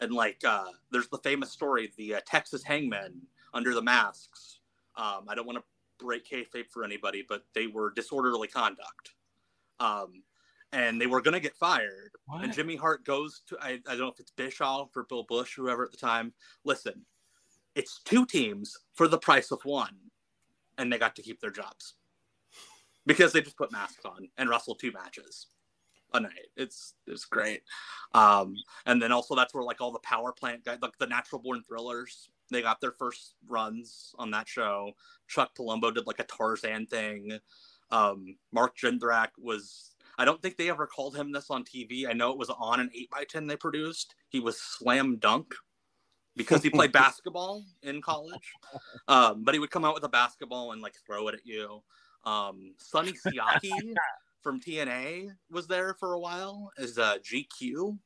And like, uh, there's the famous story, the uh, Texas Hangmen under the masks. Um, I don't want to break kayfabe for anybody, but they were disorderly conduct. Um, and they were going to get fired. And Jimmy Hart goes to I, I don't know if it's Bischoff or Bill Busch, whoever at the time. Listen, it's two teams for the price of one, and they got to keep their jobs because they just put masks on and wrestled two matches a night. It's it's great. Um, and then also that's where like all the power plant guys, like the natural born thrillers, they got their first runs on that show. Chuck Palumbo did like a Tarzan thing. Um, Mark Jindrak was I don't think they ever called him this on TV. I know it was on an 8x10 they produced. He was Slam Dunk because he played basketball in college. Um, but he would come out with a basketball and like throw it at you. Um, Sonny Siaki from TNA was there for a while as uh, GQ.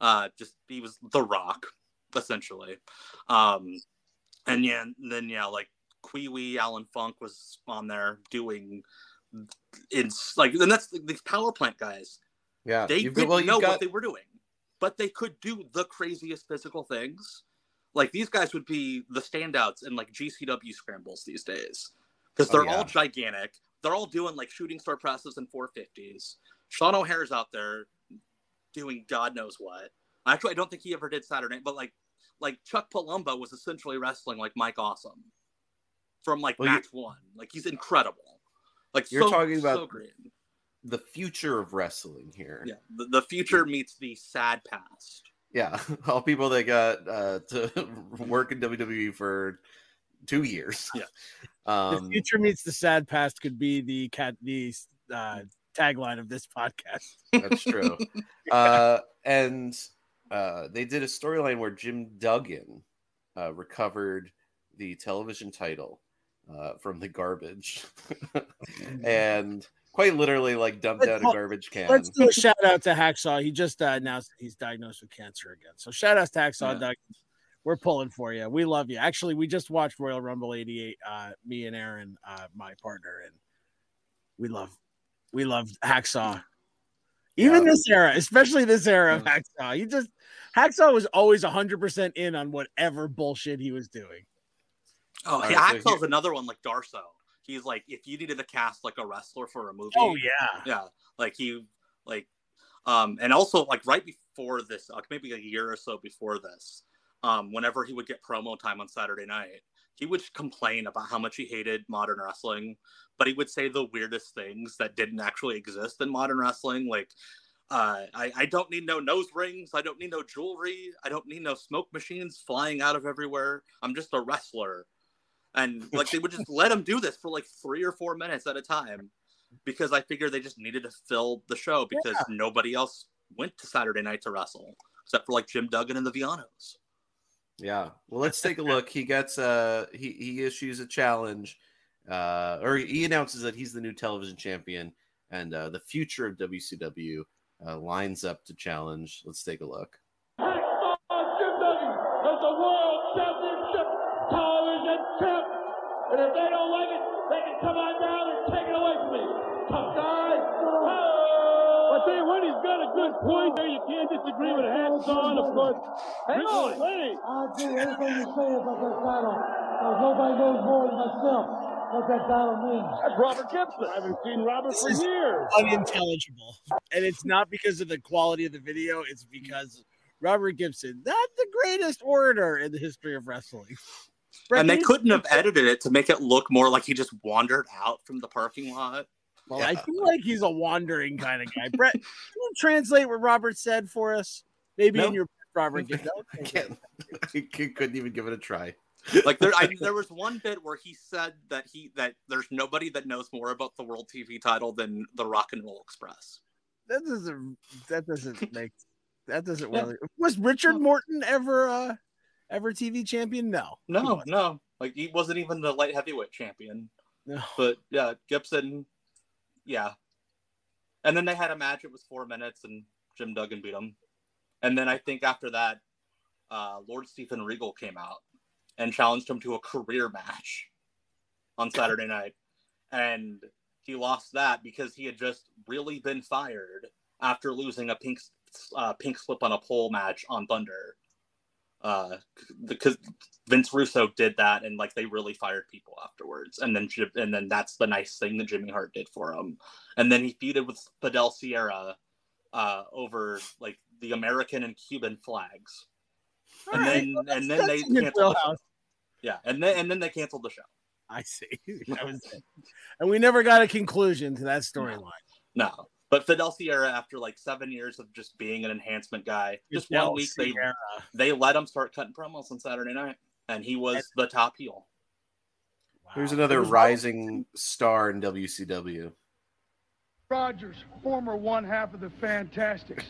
Uh, just he was The Rock, essentially. Um, and yeah, and then yeah, like Kwee Wee Allan Funk was on there doing it's like and that's these power plant guys. Yeah, They didn't well, know got- what they were doing, but they could do the craziest physical things. Like these guys would be the standouts in like GCW scrambles these days because Oh, they're yeah. all gigantic. They're all doing like shooting star presses and 450s. Sean O'Haire's out there doing God knows what. Actually, I don't think he ever did Saturday, but like like Chuck Palumbo was essentially wrestling like Mike Awesome from like Well, you- match one. Like he's incredible. Like You're so- talking so about great. the future of wrestling here. Yeah, the, the future meets the sad past. Yeah, all people that got uh, to work in WWE for two years. Yeah. the Um, future meets the sad past could be the cat the uh, tagline of this podcast. That's true. uh, and uh, they did a storyline where Jim Duggan uh, recovered the television title uh, from the garbage, and quite literally like dumped Let's- out a garbage can. Let's do a shout out to Hacksaw. He just uh, announced he's diagnosed with cancer again. So shout out to Hacksaw Yeah. Doug. We're pulling for you. We love you. Actually, we just watched Royal Rumble '88. Uh, me and Aaron, uh, my partner, and we love, we love Hacksaw. Even Yeah. this era, especially this era of Hacksaw, he just Hacksaw was always 100% in on whatever bullshit he was doing. Oh, hey, right, so Axel's another one like Darsow. He's like, if you needed to cast like a wrestler for a movie. Oh, yeah. yeah. Like he, like, um, and also like right before this, like maybe a year or so before this, um, whenever he would get promo time on Saturday night, he would complain about how much he hated modern wrestling, but he would say the weirdest things that didn't actually exist in modern wrestling, like. Uh, I, I don't need no nose rings. I don't need no jewelry. I don't need no smoke machines flying out of everywhere. I'm just a wrestler and like they would just let him do this for like three or four minutes at a time because I figured they just needed to fill the show because Yeah. nobody else went to Saturday night to wrestle except for like Jim Duggan and the Vianos. Yeah. Well, let's take a look. He gets uh he he issues a challenge, uh, or he announces that he's the new television champion, and uh, the future of WCW uh, lines up to challenge. Let's take a look. Point there. You can't disagree with hands on, of course. Hang on. Wait. I agree with everything you say about that title. Because nobody knows more than myself what that title means. That's Robert Gibson. I haven't seen Robert This for is years. unintelligible. And it's not because of the quality of the video, it's because Robert Gibson, not the greatest orator in the history of wrestling. Brett, and they couldn't have edited it to make it look more like he just wandered out from the parking lot. Well, I feel like he's a wandering kind of guy. Brett, can you translate what Robert said for us? Maybe No. in your Robert Gibson. I can't. I couldn't even give it a try. like there, I, there was one bit where he said that he that there's nobody that knows more about the world TV title than the Rock and Roll Express. That doesn't that doesn't make that doesn't Yeah. really was Richard Morton ever uh ever TV champion? No. No, no, like he wasn't even the light heavyweight champion. No. But yeah, Gibson, yeah. And then they had a match. It was four minutes, and Jim Duggan beat him. And then I think after that, uh, Lord Stephen Regal came out and challenged him to a career match on Saturday night, and he lost that because he had just really been fired after losing a pink uh, pink slip on a pole match on Thunder. Uh, because Vince Russo did that, and like they really fired people afterwards, and then and then that's the nice thing that Jimmy Hart did for him, and then he feuded with Fidel Sierra uh, over like the American and Cuban flags, All and right, then well, and then they canceled. The show. Yeah, and then and then they canceled the show. I see. That was it. And we never got a conclusion to that storyline. No, but Fidel Sierra, after like seven years of just being an enhancement guy, just Fidel one week they Sierra. they let him start cutting promos on Saturday night, and he was the top heel. Here's another rising star in WCW. Rogers, former one half of the Fantastics.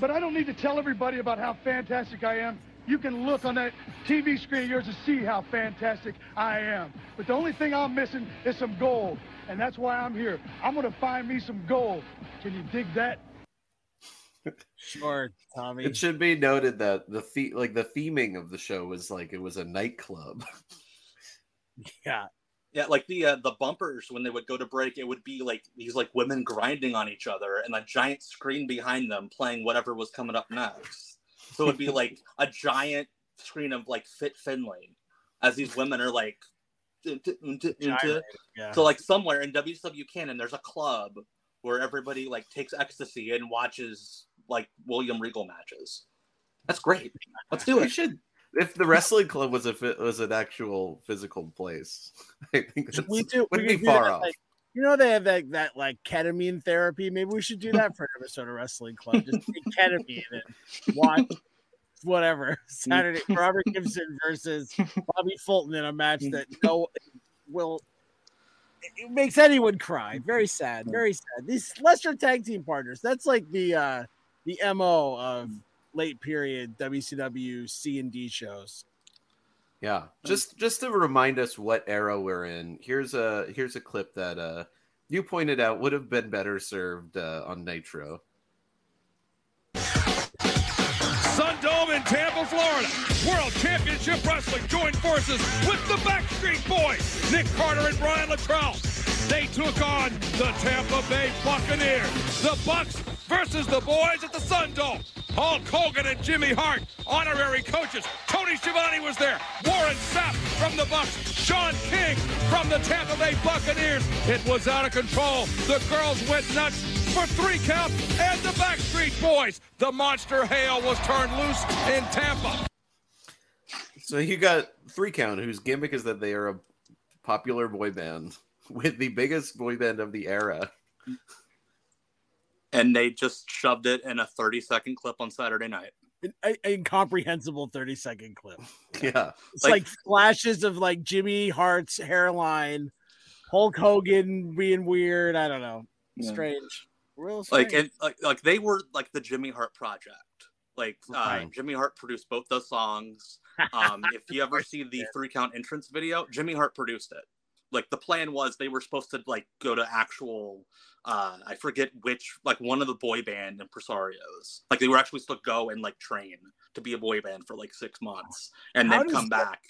But I don't need to tell everybody about how fantastic I am. You can look on that TV screen of yours to see how fantastic I am. But the only thing I'm missing is some gold. And that's why I'm here. I'm going to find me some gold. Can you dig that? Sure, Tommy. It should be noted that the the- like the theming of the show was like it was a nightclub. Yeah. Yeah, like the uh, the bumpers when they would go to break, it would be like these like women grinding on each other, and a giant screen behind them playing whatever was coming up next. So it'd be like a giant screen of like Fit Finlay, as these women are like, into, into, into. Yeah. so like somewhere in WCW Canon, there's a club where everybody like takes ecstasy and watches like William Regal matches. That's great. Let's do We it. should if the wrestling club was a was an actual physical place. I think that's, we do. wouldn't we be do far that, off. like- you know they have that that like ketamine therapy. Maybe we should do that for an episode of Wrestling Club. Just take ketamine and watch whatever Saturday. Robert Gibson versus Bobby Fulton in a match that no will. It makes anyone cry. Very sad. Very sad. These lesser tag team partners. That's like the uh the mo of late period WCW C and D shows. Yeah, just just to remind us what era we're in. Here's a here's a clip that uh you pointed out would have been better served uh, on Nitro. Dome in Tampa, Florida. World Championship Wrestling joined forces with the Backstreet Boys, Nick Carter and Brian Littrell. They took on the Tampa Bay Buccaneers. The Bucks versus the boys at the Sun Dome. Hulk Hogan and Jimmy Hart, honorary coaches. Tony Schiavone was there. Warren Sapp from the Bucks. Sean King from the Tampa Bay Buccaneers. It was out of control. The girls went nuts for three count and the Backstreet Boys. The monster hail was turned loose in Tampa. So you got three count, whose gimmick is that they are a popular boy band with the biggest boy band of the era. And they just shoved it in a 30 second clip on Saturday night. An, an incomprehensible 30 second clip. Yeah. It's like, flashes of like Jimmy Hart's hairline, Hulk Hogan being weird. I don't know. Yeah. Strange. Real like and like, like they were like the Jimmy Hart project. Like uh, Right. Jimmy Hart produced both those songs. Um, if you ever see the three count entrance video, Jimmy Hart produced it. Like the plan was they were supposed to like go to actual uh I forget which like one of the boy band impresarios. Like they were actually supposed to go and like train to be a boy band for like six months and How then come that- back.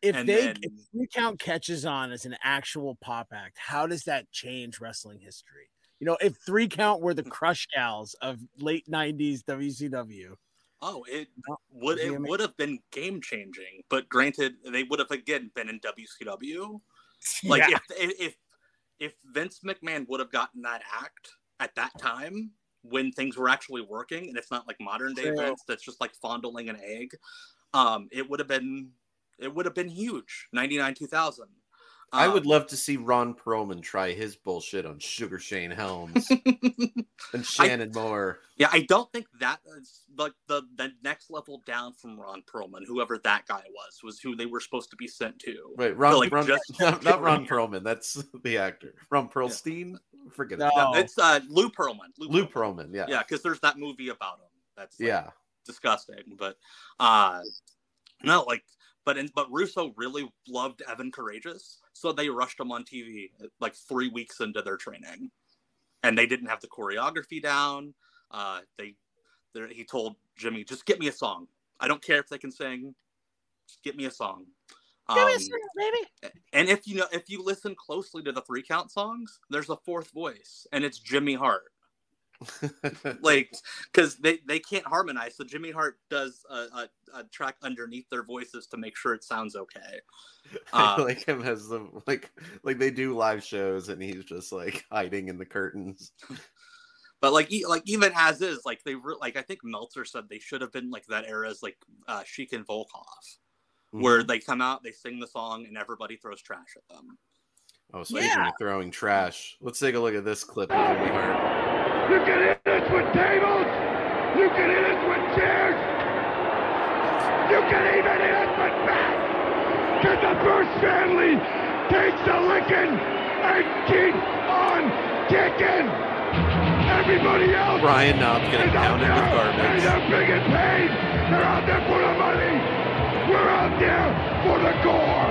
if and they then- if three count catches on as an actual pop act, how does that change wrestling history? You know, if three count were the crush gals of late '90s WCW, Oh, it would it would have been game changing, but granted, they would have again been in WCW. Like Yeah. if, if if Vince McMahon would have gotten that act at that time when things were actually working, and it's not like modern day True. Vince that's just like fondling an egg, um, it would have been it would have been huge. Ninety nine two thousand. I Um, would love to see Ron Perlman try his bullshit on Sugar Shane Helms and Shannon Moore. Yeah, I don't think that is like the the next level down from Ron Perlman, whoever that guy was, was who they were supposed to be sent to. Wait, Ron, To, like, Ron just- not, not Ron Perlman. That's the actor. Ron Perlstein. Forget it. No, it's uh, Lou Pearlman. Lou, Lou Pearlman. Yeah. yeah, because there's that movie about him. That's like, Yeah. disgusting. But uh, no, like, but in, but Russo really loved Evan Karagias, so they rushed him on TV like three weeks into their training, and they didn't have the choreography down. Uh, they, he told Jimmy, just get me a song. I don't care if they can sing. Just get me a song. Give me a Um, song, baby. and if you know, if you listen closely to the three count songs, there's a fourth voice, and it's Jimmy Hart. like, because they they can't harmonize, so Jimmy Hart does a, a, a track underneath their voices to make sure it sounds okay. I Uh, like him as the like like they do live shows and he's just like hiding in the curtains. But like, e- like even as is, like they re- like I think Meltzer said they should have been like that era's like uh, Sheik and Volkoff, where they come out, they sing the song, and everybody throws trash at them. Oh, speaking of throwing trash, let's take a look at this clip of Jimmy Hart. You can hit us with tables. You can hit us with chairs. You can even hit us with bats. Cause the first family takes the licking and keep on kicking. Everybody else Brian Knobbs getting is out pounded with there garbage. they're big and paid. They're out there for the money. We're out there for the gore.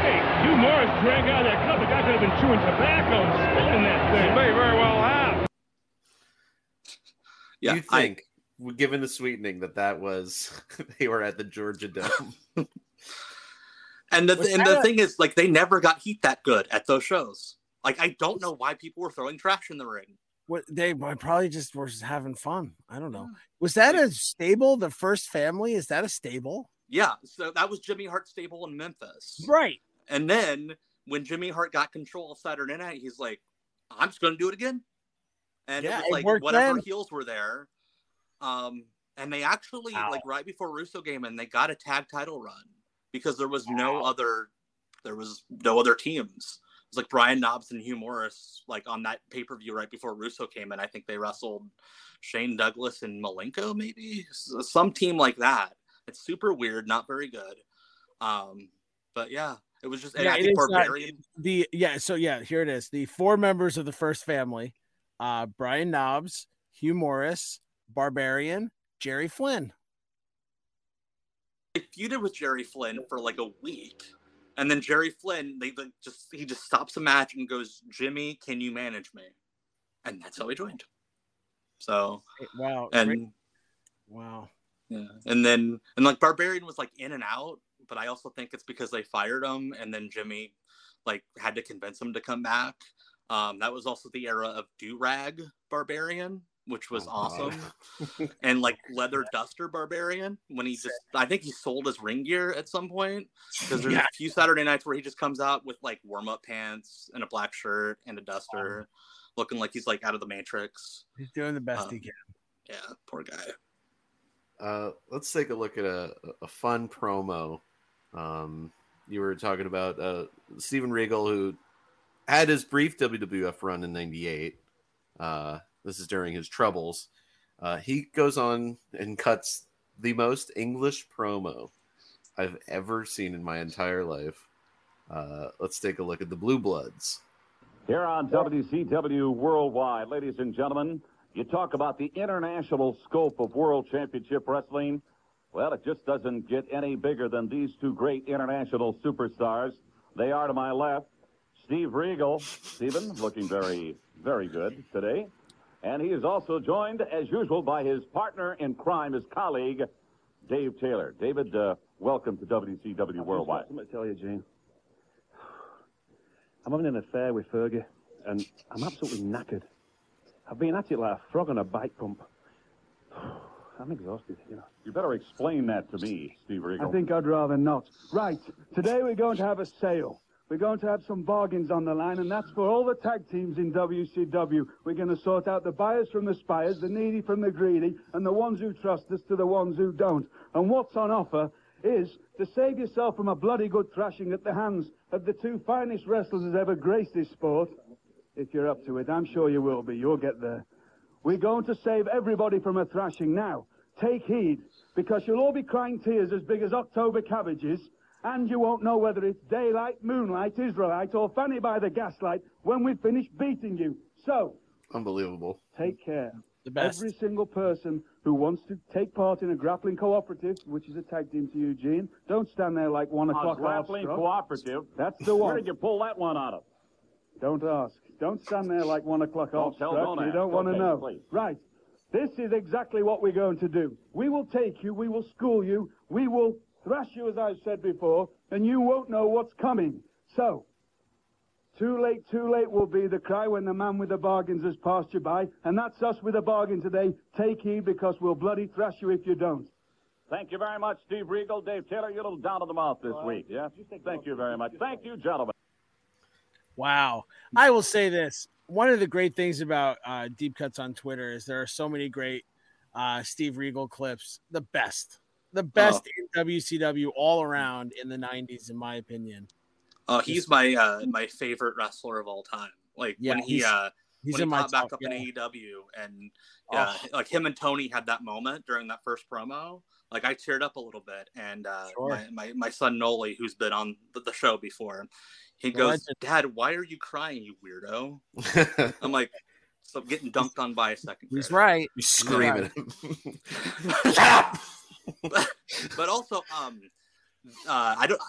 Hey, Hugh Morris drank out of that cup. The guy could have been chewing tobacco and spitting that thing. He may very well have. Yeah, you think, given the sweetening, that that was they were at the Georgia Dome? And the Was and the a- thing is, like, they never got heat that good at those shows. Like, I don't know why people were throwing trash in the ring. What they probably just were just having fun. I don't know. Hmm. Was that a stable? The first family is that a stable? Yeah, so that was Jimmy Hart's stable in Memphis. Right. And then when Jimmy Hart got control of Saturday Night, he's like, I'm just going to do it again. And Yeah, it was like whatever then. heels were there. Um, and they actually, like right before Russo game, and they got a tag title run because there was no other, there was no other teams. It was like Brian Knobbs and Hugh Morris, like on that pay per view right before Russo came in. I think they wrestled Shane Douglas and Malenko, maybe some team like that. It's super weird, not very good. Um, but yeah, it was just. Yeah, it is Barbarian. the yeah, so yeah, here it is. The four members of the first family: uh Brian Knobbs, Hugh Morris, Barbarian, Jerry Flynn. they feuded with Jerry Flynn for like a week, and then Jerry Flynn, they like, just he just stops the match and goes, "Jimmy, can you manage me?" And that's how he joined. So Wow. and great- Wow. yeah, and then and like Barbarian was like in and out, but I also think it's because they fired him, and then Jimmy like had to convince him to come back. Um, that was also the era of do rag Barbarian, which was awesome, and like leather duster Barbarian when he just I think he sold his ring gear at some point because there's Yeah. a few Saturday nights where he just comes out with like warm up pants and a black shirt and a duster, looking like he's like out of the Matrix. He's doing the best Um, he can. Yeah, poor guy. Uh, let's take a look at a, a fun promo. Um, you were talking about uh, Steven Regal, who had his brief WWF run in '98. Uh, this is during his troubles. Uh, he goes on and cuts the most English promo I've ever seen in my entire life. Uh, let's take a look at the Blue Bloods. Here on WCW Worldwide, ladies and gentlemen, you talk about the international scope of World Championship Wrestling. Well, it just doesn't get any bigger than these two great international superstars. They are to my left, Steve Regal. Stephen, looking very, very good today. And he is also joined, as usual, by his partner in crime, his colleague, Dave Taylor. David, uh, welcome to WCW Worldwide. Something to tell you, Gene. I'm having an affair with Fergie, and I'm absolutely knackered. I've been at it like a frog on a bike pump. I'm exhausted, you know. You better explain that to me, Steve Regal. I think I'd rather not. Right, today we're going to have a sale. We're going to have some bargains on the line, and that's for all the tag teams in WCW. We're going to sort out the buyers from the spires, the needy from the greedy, and the ones who trust us to the ones who don't. And what's on offer is to save yourself from a bloody good thrashing at the hands of the two finest wrestlers that ever graced this sport. If you're up to it, I'm sure you will be. You'll get there. We're going to save everybody from a thrashing now. Take heed, because you'll all be crying tears as big as October cabbages, and you won't know whether it's daylight, moonlight, Israelite, or Fanny by the gaslight when we finish beating you. So, Unbelievable. take care. The best. Every single person who wants to take part in a grappling cooperative, which is a tag team to Eugene, don't stand there like one A o'clock grappling awestruck. cooperative. That's the one. Where one. did you pull that one out of? Don't ask. Don't stand there like one o'clock Don't tell, awestruck. don't You ask. don't want to Okay, know. please. Right. This is exactly what we're going to do. We will take you, we will school you, we will thrash you, as I've said before, and you won't know what's coming. So, too late, too late will be the cry when the man with the bargains has passed you by, and that's us with a bargain today. Take heed because we'll bloody thrash you if you don't. Thank you very much, Steve Regal. Dave Taylor, you're a little down on the mouth this week, yeah? Thank you very much. Thank you, gentlemen. Wow. I will say this. One of the great things about uh, Deep Cuts on Twitter is there are so many great uh, Steve Regal clips. The best. The best in WCW all around in the 90s, in my opinion. Uh, he's my uh, my favorite wrestler of all time. Like Yeah, when he he's- uh, he's when in he my popped back top, up in. AEW and uh, like him and Tony had that moment during that first promo. Like I teared up a little bit, and uh, Sure. my, my my son Noli, who's been on the, the show before, he The goes, legend. "Dad, why are you crying, you weirdo?" I'm like, "So getting dunked on by a second He's right. You scream Yeah. At but also um uh i don't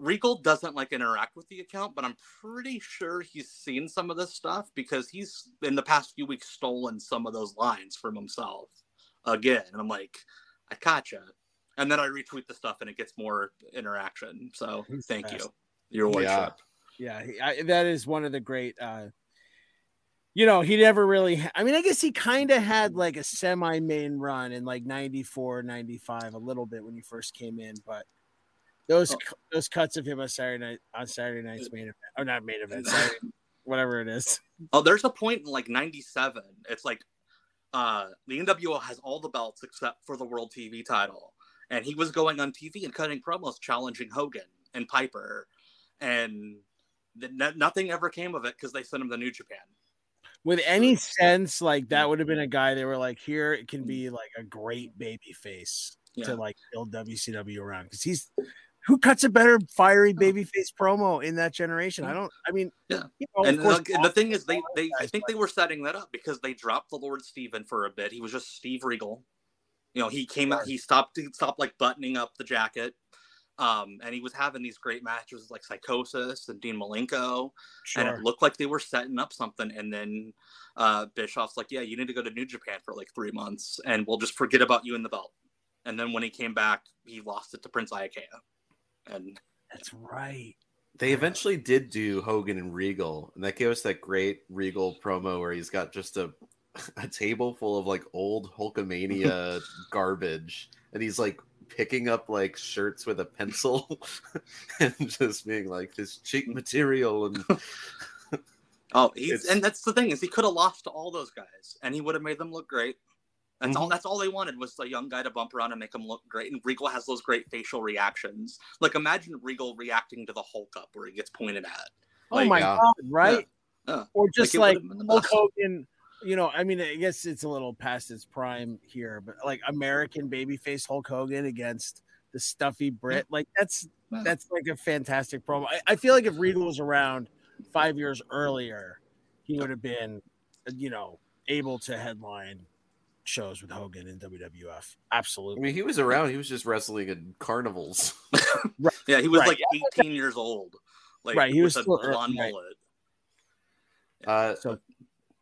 regal doesn't like interact with the account but i'm pretty sure he's seen some of this stuff because he's in the past few weeks stolen some of those lines from himself again. And i'm like i gotcha. And then i retweet the stuff and it gets more interaction. So He's the thank you. Your worship. Yeah, he, I, that is one of the great. uh You know, he never really. I mean, I guess he kind of had like a semi main run in like 94, 95, a little bit when he first came in, but those cu- those cuts of him on Saturday night on Saturday night's main event, or not main event, Saturday, whatever it is. Oh, there's a point in like '97. It's like uh, the NWO has all the belts except for the World TV title, and he was going on TV and cutting promos challenging Hogan and Piper, and th- nothing ever came of it because they sent him to New Japan. With any sense, like that would have been a guy they were like, here it can mm. be like a great baby face Yeah. to like build WCW around because he's who cuts a better fiery baby face promo in that generation? I mm. don't. I mean, Yeah. you know, and course, the, the thing is, they they I think they were setting that up because they dropped the Lord Steven for a bit. He was just Steve Regal. You know, he came out, he stopped, he stopped like buttoning up the jacket. Um, and he was having these great matches like Psicosis and Dean Malenko, and it looked like they were setting up something. And then uh, Bischoff's like, "Yeah, you need to go to New Japan for like three months, and we'll just forget about you in the belt." And then when he came back, he lost it to Prince Iaukea, and that's right. They eventually did do Hogan and Regal, and that gave us that great Regal promo where he's got just a a table full of like old Hulkamania garbage, and he's like picking up like shirts with a pencil and just being like this cheap material and Oh, he's and that's the thing is he could have lost to all those guys and he would have made them look great. That's all. Mhm. That's all they wanted was a young guy to bump around and make him look great. And Regal has those great facial reactions. Like imagine Regal reacting to the Hulk up where he gets pointed at. oh Like, my god, right? Yeah. Yeah. Or just it like, would've been the Hulk. Hogan. You know, I mean, I guess it's a little past its prime here, but like American babyface Hulk Hogan against the stuffy Brit, like that's that's like a fantastic promo. I, I feel like if Regal was around five years earlier, he would have been, you know, able to headline shows with Hogan in WWF. Absolutely. I mean he was around, he was just wrestling in carnivals. Yeah, he was Right. like 18 years old. Like Right, he was a still- blonde right. mullet. Uh, So-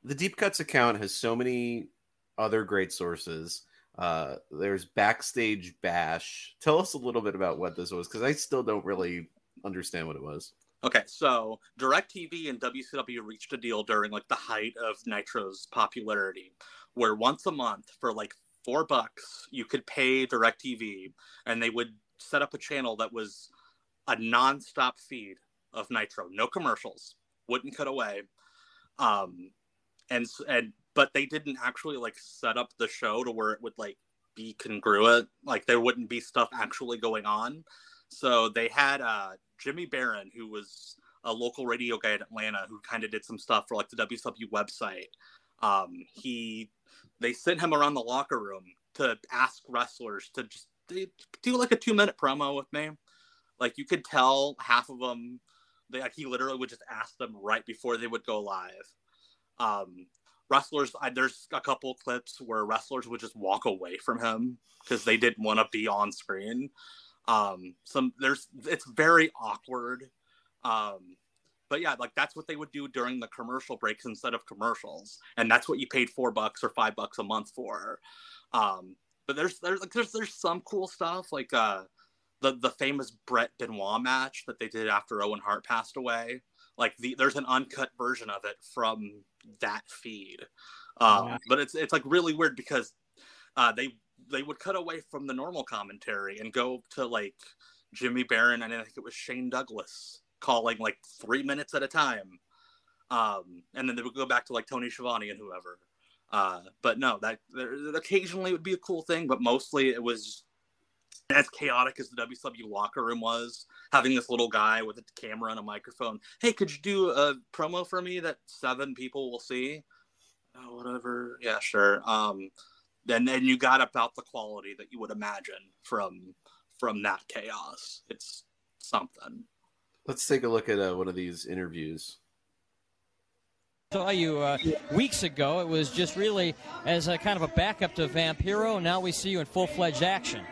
the Deep Cuts account has so many other great sources. Uh, there's Backstage Bash. Tell us a little bit about what this was, because I still don't really understand what it was. Okay, so DirecTV and WCW reached a deal during like the height of Nitro's popularity, where once a month for like four bucks you could pay DirecTV, and they would set up a channel that was a non-stop feed of Nitro, no commercials, wouldn't cut away, um, and and but they didn't actually like set up the show to where it would like be congruent, like there wouldn't be stuff actually going on. So they had uh, Jimmy Barron, who was a local radio guy in Atlanta, who kind of did some stuff for like the WCW website. Um, he they sent him around the locker room to ask wrestlers to just do like a two minute promo with me. Like you could tell half of them, they like he literally would just ask them right before they would go live. Um, wrestlers, I, there's a couple clips where wrestlers would just walk away from him because they didn't want to be on screen. Um some there's it's very awkward. Um but yeah like that's what they would do during the commercial breaks instead of commercials and that's what you paid four bucks or five bucks a month for. Um but there's there's like there's there's some cool stuff like uh the the famous Bret Benoit match that they did after Owen Hart passed away like the there's an uncut version of it from that feed um Wow. but it's it's like really weird because uh they they would cut away from the normal commentary and go to like Jimmy Barron and I think it was Shane Douglas calling like three minutes at a time Um, and then they would go back to like Tony Schiavone and whoever. Uh, but no, that there, occasionally would be a cool thing, but mostly it was as chaotic as the WCW locker room was, having this little guy with a camera and a microphone. Hey, could you do a promo for me that seven people will see? Oh, whatever. Yeah, sure. Um, then then you got about the quality that you would imagine from from that chaos. It's something. Let's take a look at uh, one of these interviews. saw you uh, weeks ago. It was just really as a kind of a backup to Vampiro. Now we see you in full-fledged action.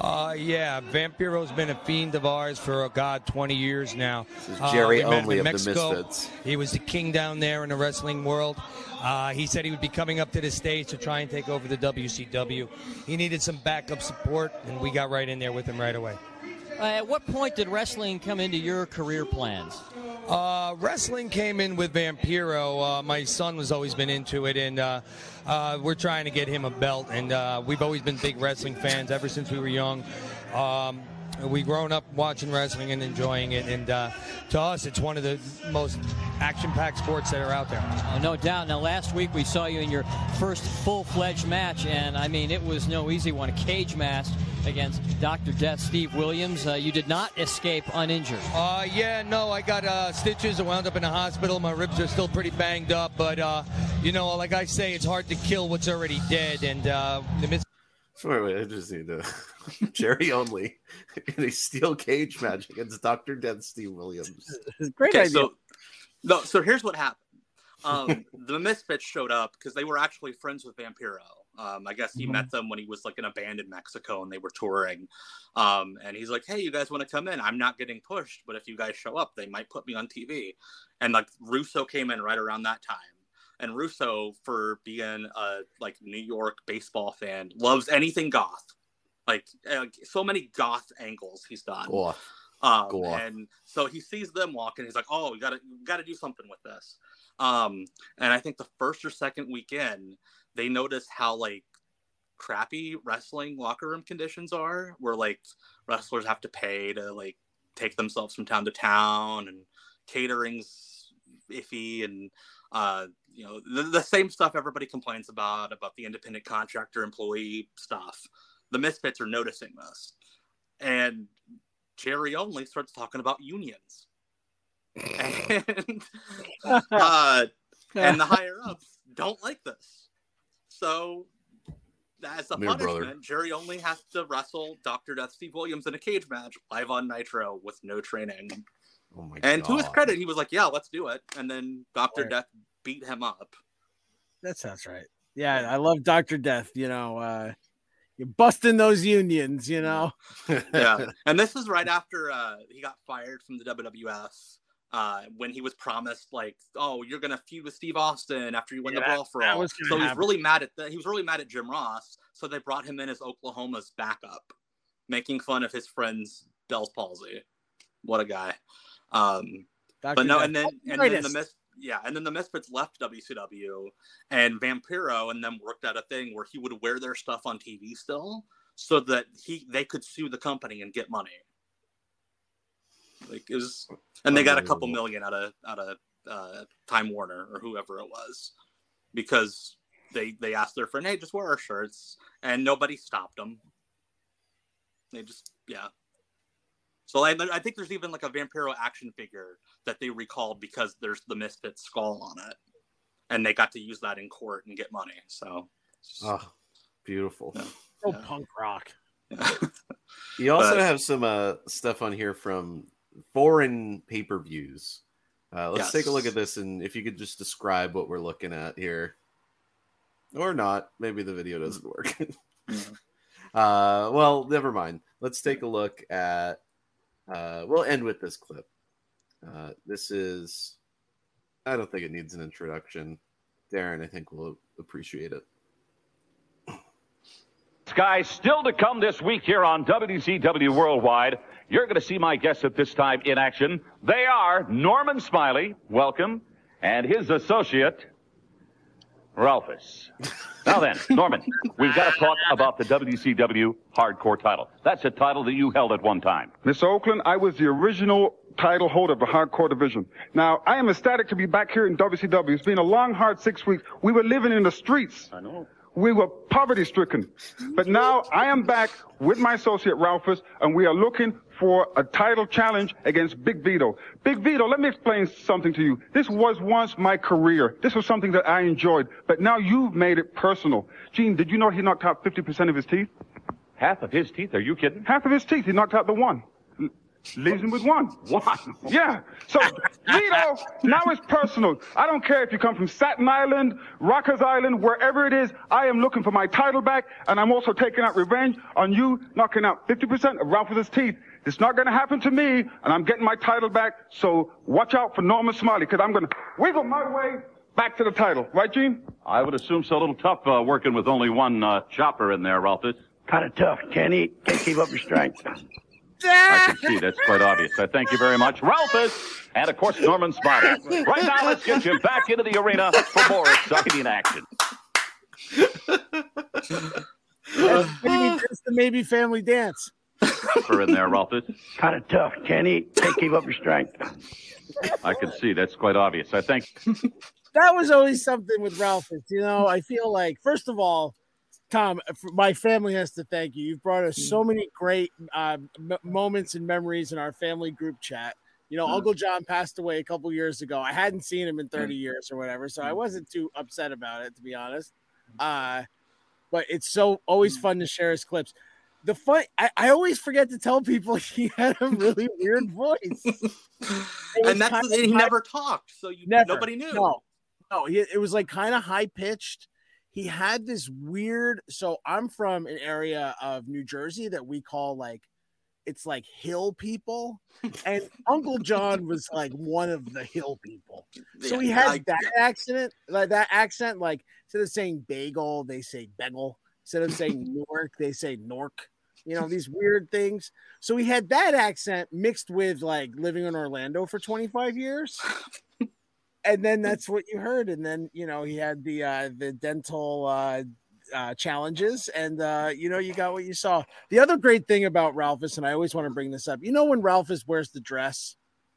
Uh, yeah, Vampiro's been a fiend of ours for, oh, God, 20 years now. This is Uh, Jerry we met him Only in of the Misfits. He was the king down there in the wrestling world. Uh, he said he would be coming up to the States to try and take over the WCW. He needed some backup support, and we got right in there with him right away. Uh, at what point did wrestling come into your career plans? Uh, wrestling came in with Vampiro. Uh, my son has always been into it, and uh, uh, we're trying to get him a belt. And uh, we've always been big wrestling fans ever since we were young. Um, we've grown up watching wrestling and enjoying it, and uh, to us, it's one of the most action-packed sports that are out there. Oh, no doubt. Now, last week we saw you in your first full-fledged match, and I mean, it was no easy one. A cage match against Dr. Death Steve Williams. Uh, you did not escape uninjured. Uh, yeah, no, I got uh, stitches. I wound up in the hospital. My ribs are still pretty banged up, but uh, you know, like I say, it's hard to kill what's already dead. And uh, the mis- Wait, wait, I just need to. Jerry Only in a steel cage match against Dr. Dead Steve Williams. Great Okay, idea. So, no, so here's what happened. Um, the Misfits showed up because they were actually friends with Vampiro. Um, I guess he met them when he was like in a band in Mexico and they were touring. Um, and he's like, "Hey, you guys want to come in? I'm not getting pushed, but if you guys show up, they might put me on TV." And like Russo came in right around that time. And Russo, for being a like New York baseball fan, loves anything goth. Like uh, so many goth angles he's done. Goth. Um, Goth. and so he sees them walking. He's like, "Oh, we gotta, we gotta do something with this." Um, and I think the first or second weekend, they notice how like crappy wrestling locker room conditions are, where like wrestlers have to pay to like take themselves from town to town, and catering's iffy, and uh, you know the, the same stuff everybody complains about about the independent contractor employee stuff. The Misfits are noticing this, and Jerry only starts talking about unions. And uh, and the higher ups don't like this. So as a Mere punishment, brother. Jerry only has to wrestle Dr. Death Steve Williams in a cage match live on Nitro with no training. Oh my and to his credit, he was like, "Yeah, let's do it." And then Dr. Death beat him up. That sounds right. Yeah, I love Doctor Death. You know, uh, you're busting those unions. You know. yeah, and this is right after uh, he got fired from the WWF. Uh, when he was promised, like, oh, you're gonna feud with Steve Austin after you win Yeah, the that- Brawl for All. was gonna So he's happen. really mad at the, he was really mad at Jim Ross. So they brought him in as Oklahoma's backup, making fun of his friend's Bell's palsy. What a guy! Um, Dr. but no, Death. and then and then the greatest. Yeah, and then the Misfits left WCW, and Vampiro and them worked out a thing where he would wear their stuff on TV still, so that he they could sue the company and get money. Like it was, and they got a couple million out of out of uh, Time Warner or whoever it was, because they they asked their friend, "Hey, just wear our shirts," and nobody stopped them. They just yeah. So I, I think there's even like a Vampiro action figure that they recalled because there's the Misfit skull on it, and they got to use that in court and get money. So Oh, beautiful. Oh, punk rock. You also But- have some uh, stuff on here from foreign pay per views. Uh, let's take a look at this, and if you could just describe what we're looking at here, or not, maybe the video doesn't work. uh, well, never mind. Let's take a look at. Uh, we'll end with this clip. Uh, this is. I don't think it needs an introduction. Darren, I think we'll appreciate it. Guys, still to come this week here on WCW Worldwide. You're going to see my guests at this time in action. They are Norman Smiley, welcome, and his associate, Ralphus. Now then, Norman, we've got to talk about the WCW Hardcore title. That's a title that you held at one time. Mr. Okerlund, I was the original title holder of the hardcore division. Now, I am ecstatic to be back here in WCW. It's been a long, hard six weeks. We were living in the streets. I know. We were poverty stricken. But now I am back with my associate Ralphus, and we are looking for a title challenge against Big Vito. Big Vito, let me explain something to you. This was once my career. This was something that I enjoyed, but now you've made it personal. Gene, did you know he knocked out 50% of his teeth? Half of his teeth? Are you kidding? Half of his teeth. He knocked out the one. L- Leaves him with one. One? Yeah. So, Vito, now it's personal. I don't care if you come from Staten Island, Rikers Island, wherever it is. I am looking for my title back, and I'm also taking out revenge on you knocking out 50% of Ralphus' teeth. It's not going to happen to me, and I'm getting my title back. So watch out for Norman Smiley, because I'm going to wiggle my way back to the title. Right, Gene? I would assume so. A little tough uh, working with only one uh, chopper in there, Ralphus. Kind of tough. Can't eat. Can't keep up your strength. I can see that's quite obvious. I thank you very much, Ralphus, and of course Norman Smiley. Right now, let's get you back into the arena for more exciting action. maybe just the maybe family dance. Chopper in there, Ralphus. Kind of tough. Can't eat. Can't keep up your strength. I can see that's quite obvious. I think that was always something with Ralphus. You know, I feel like first of all, Tom, my family has to thank you. You've brought us so many great uh, m- moments and memories in our family group chat. You know, Mm. Uncle John passed away a couple years ago. I hadn't seen him in 30 years or whatever, so I wasn't too upset about it, to be honest. Uh, but it's so always fun to share his clips. The fun, I, I always forget to tell people he had a really weird voice. And that's and he never talked, so you Never. nobody knew. No, no, he, it was like kind of high pitched. He had this weird. So I'm from an area of New Jersey that we call like it's like hill people, and Uncle John was like one of the hill people. So he had that accent, like that accent. Like instead of saying bagel, they say bagel. Instead of saying Newark, they say Nork. You know these weird things. So he had that accent mixed with like living in Orlando for 25 years and then that's what you heard and then you know he had the uh the dental uh uh, challenges and uh you know you got what you saw. The other great thing about ralphus and i always want to bring this up you know when ralphus wears the dress?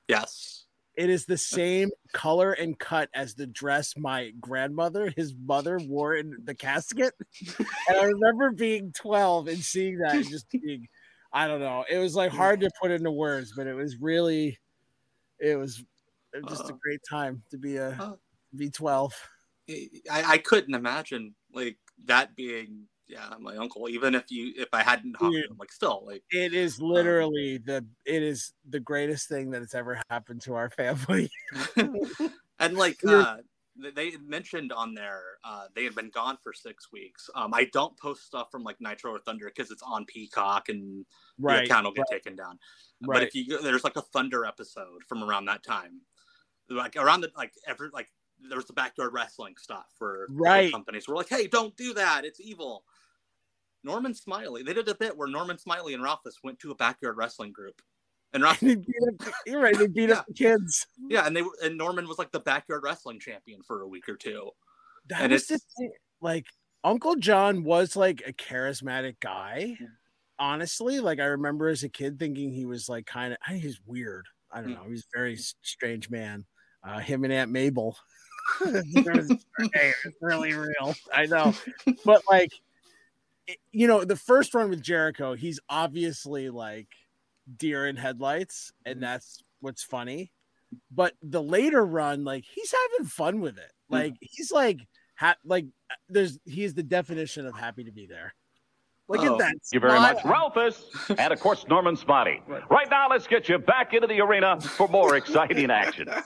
Yes. it is the same color and cut as the dress my grandmother his mother wore in the casket. And i remember being 12 and seeing that and just being i don't know it was like hard to put into words but it was really it was it was just a great time to be a be 12 I, I couldn't imagine like that being yeah my uncle even if you if I hadn't to Dude. him like still like it is literally the it is the greatest thing that has ever happened to our family. And like uh they had mentioned on there uh they had been gone for six weeks. Um i don't post stuff from like nitro or thunder because it's on peacock and Right, the account will get right. taken down. But if you go there's like a thunder episode from around that time like around the like every like there was the backyard wrestling stuff for Right. companies. Were like hey don't do that. It's evil. Norman smiley they did a bit where norman smiley and ralphus went to a backyard wrestling group. And Ralph, They beat up- you're right they beat up the kids. Yeah, and they and Norman was like the backyard wrestling champion for a week or two. that and it's thing. like uncle john was like a charismatic guy honestly. Like i remember as a kid thinking he was like kind of he's weird. I don't hmm. know he's a very strange man uh him and aunt mabel. It's really real. I know. But like you know the first run with jericho he's obviously like deer in headlights and mm-hmm. that's what's funny. But the later run like he's having fun with it. Mm-hmm. Like he's like ha- like uh, there's he's the definition of happy to be there look Oh, at that Thank you very much. Ralphus, and of course Norman Smiley. Right now, let's get you back into the arena for more exciting action.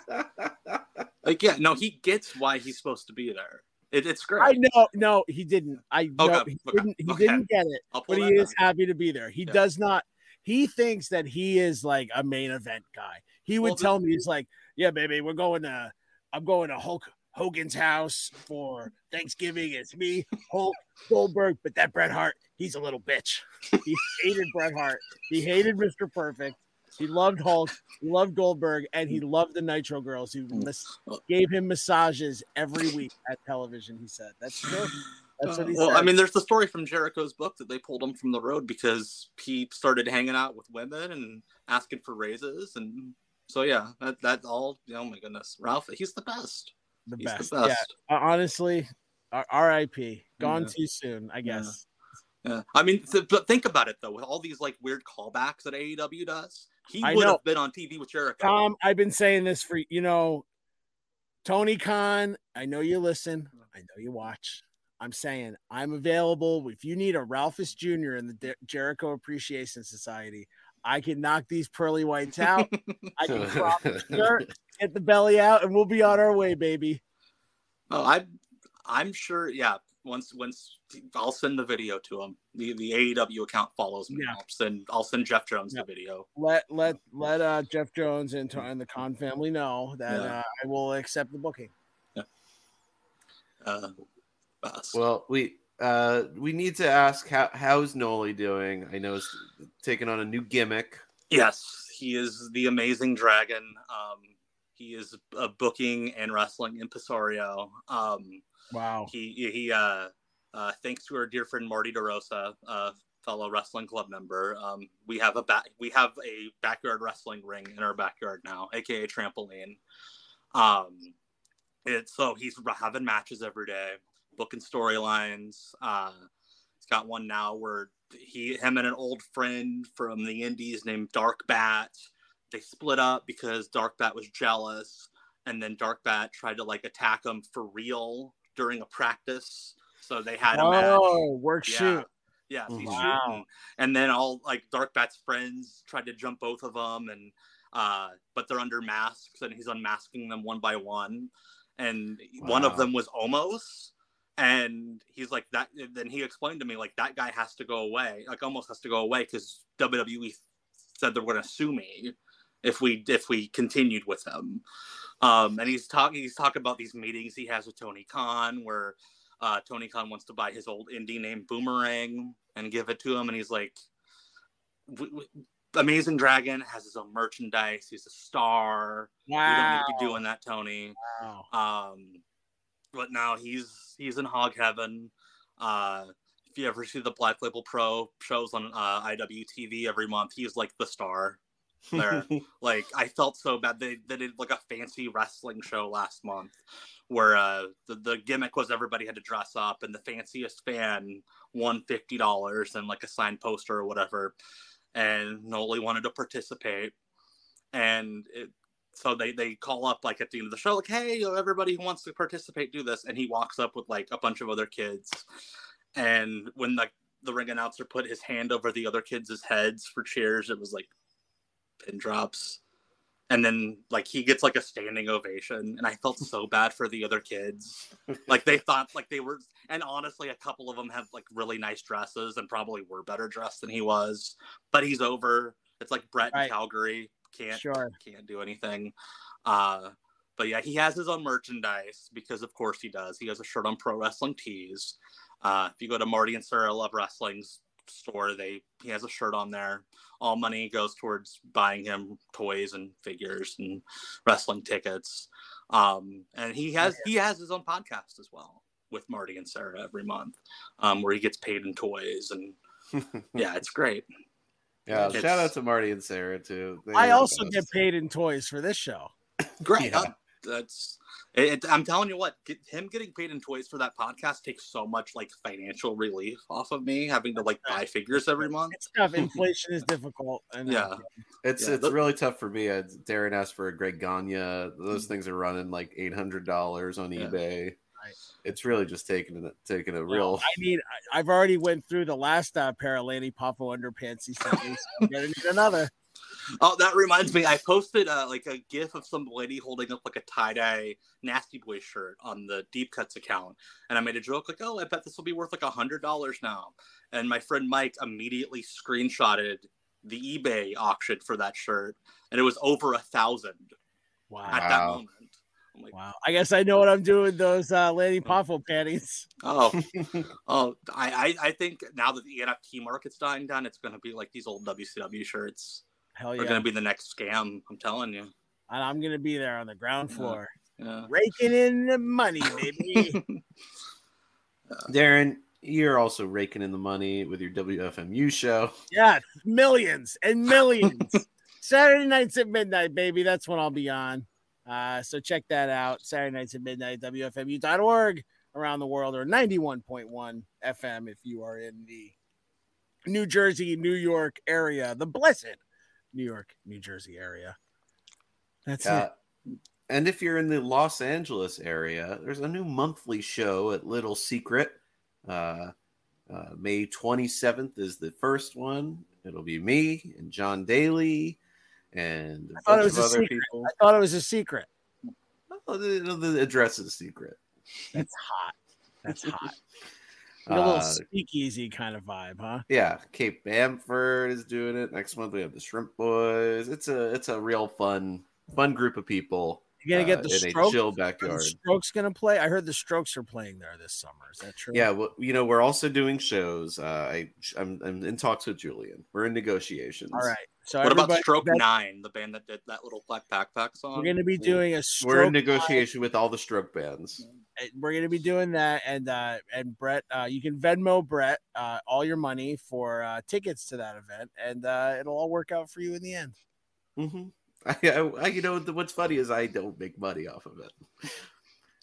Like, yeah, no, he gets why he's supposed to be there. It, it's great. I know, no, he didn't. I no, he okay, didn't. He okay. didn't get it, but he that is happy to be there. He does not. He thinks that he is like a main event guy. He would Well, tell me he's like, "Yeah, baby, we're going to. I'm going to Hulk Hogan's house for Thanksgiving. It's me, Hulk Goldberg, but that Bret Hart, he's a little bitch. He hated Bret Hart. He hated Mr. Perfect. He loved Hulk. He loved Goldberg, and he loved the Nitro Girls who mas- gave him massages every week at television. He said that's true. That's what he well, said. I mean, there's the story from Jericho's book that they pulled him from the road because he started hanging out with women and asking for raises, and So yeah, that that all. Oh my goodness, Ralph, he's the best. The best. the best. Yeah. Uh, honestly, R.I.P. Gone Yeah. too soon, I guess. Yeah, I mean, th- but think about it though. With all these like weird callbacks that AEW does, he would have been on TV with Jericho. Tom, I've been saying this for you know, Tony Khan. I know you listen. I know you watch. I'm saying I'm available. If you need a Ralphus Jr. in the De- Jericho Appreciation Society, I can knock these pearly whites out. I can crop the shirt, get the belly out, and we'll be on our way, baby. Oh, I, I'm sure. Yeah, once once I'll send the video to him. The the AEW account follows me. Yeah. I'll send I'll send Jeff Jones the video. Let let let uh, Jeff Jones and, and the Khan family know that Yeah. uh, I will accept the booking. Yeah. Uh, Well, we uh we need to ask how how's Noli doing? I know he's taking on a new gimmick. Yes, he is the amazing dragon. Um, he is a booking and wrestling impresario. Um, wow. He he uh, uh, thanks to our dear friend Marty DeRosa, uh, fellow wrestling club member. Um, we have a back we have a backyard wrestling ring in our backyard now, aka trampoline. Um, it's so he's having matches every day, booking storylines. Uh, he's got one now where he, him, and an old friend from the Indies named Dark Bat, they split up because Dark Bat was jealous, and then Dark Bat tried to like attack him for real during a practice. So they had a match. Oh, work Yeah. shoot. Yeah, he's Wow. shooting, and then all like Dark Bat's friends tried to jump both of them, and uh, but they're under masks, and he's unmasking them one by one, and one of them was Omos, and he's like that. Then he explained to me like that guy has to go away, like almost has to go away because WWE said they're going to sue me if we if we continued with him. Um, and he's talking he's talking about these meetings he has with Tony Khan where uh, Tony Khan wants to buy his old indie name Boomerang and give it to him, and he's like, w- w- "Amazing Dragon has his own merchandise. He's a star. wow. You don't need to be doing that, Tony." Wow. Um, but now he's he's in hog heaven. Uh, if you ever see the Black Label Pro shows on uh, IWTV every month, he's like the star. There, like I felt so bad. They, they did like a fancy wrestling show last month where uh, the the gimmick was everybody had to dress up, and the fanciest fan won fifty dollars and like a signed poster or whatever. And Noli wanted to participate, and it, so they they call up like at the end of the show like hey everybody who wants to participate do this. And he walks up with like a bunch of other kids. And when like the ring announcer put his hand over the other kids' heads for cheers it was like pin drops. And then like he gets like a standing ovation. And i felt so bad for the other kids. Like they thought like they were and honestly a couple of them have like really nice dresses and probably were better dressed than he was. But he's over. It's like bret in calgary can't Sure. can't do anything. Uh but yeah he has his own merchandise because of course he does. He has a shirt on pro wrestling tees. Uh if you go to marty and sarah love wrestling's store they he has a shirt on there. All money goes towards buying him toys and figures and wrestling tickets. Um and he has he has his own podcast as well with marty and sarah every month um where he gets paid in toys and yeah it's great Yeah, It's- shout out to Marty and Sarah too. They I also best. get paid in toys for this show. great uh, that's it, I'm telling you what, get, him getting paid in toys for that podcast takes so much like financial relief off of me having to like buy figures every month. It's tough. Inflation is difficult. I know. Yeah, It's Yeah, it's look- really tough for me. Uh, Darren asked for a Greg Gagne. Those things are running like eight hundred dollars on eBay. It's really just taking a taking a real. I mean, I- I've already went through the last uh, pair of Lanny Poffo underpants he sent me. So I'm gonna need another. Oh, that reminds me. I posted uh, like a GIF of some lady holding up like a tie dye Nasty Boy shirt on the Deep Cuts account, and I made a joke like, "Oh, I bet this will be worth like a hundred dollars now." And my friend Mike immediately screenshotted the eBay auction for that shirt, and it was over a thousand. Wow! At that moment. I'm like, Wow. I guess I know what I'm doing with those uh, Lanny Poffo panties. Oh, oh! I, I I think now that the NFT market's dying down, it's going to be like these old WCW shirts. Hell yeah. are going to be the next scam. I'm telling you. And I'm gonna be there on the ground floor, Yeah. raking in the money, baby. Darren, you're also raking in the money with your WFMU show. yeah, millions and millions. Saturday nights at midnight, baby. That's when I'll be on. Uh, so check that out. Saturday nights at midnight, WFMU.org around the world, or 91.1 FM if you are in the New Jersey, New York area, the blessed New York, New Jersey area. That's Yeah. it. And if you're in the Los Angeles area, there's a new monthly show at Little Secret. Uh, uh, May 27th is the first one. It'll be me and John Daly and I thought it was a secret. people. I thought it was a secret. Oh, the, the address is a secret. That's hot. That's hot. Like a little Uh, speakeasy kind of vibe, huh? Yeah, Cape Bamford is doing it. Next month we have the Shrimp Boys. It's a it's a real fun fun group of people. You gonna get uh, the in strokes? a chill Are the backyard. Strokes gonna play? I heard the Strokes are playing there this summer. Is that true? Yeah, well, you know, we're also doing shows. Uh, I I'm, I'm in talks with Julian. We're in negotiations. All right. So what about Stroke that- Nine, the band that did that little black backpack song? We're gonna be doing a We're in negotiation with all the stroke bands. uh, We're gonna be doing that, and uh, and Brett, uh, you can Venmo Brett uh, all your money for uh, tickets to that event, and uh, it'll all work out for you in the end. Mm-hmm. I, I, you know, what's funny is I don't make money off of it.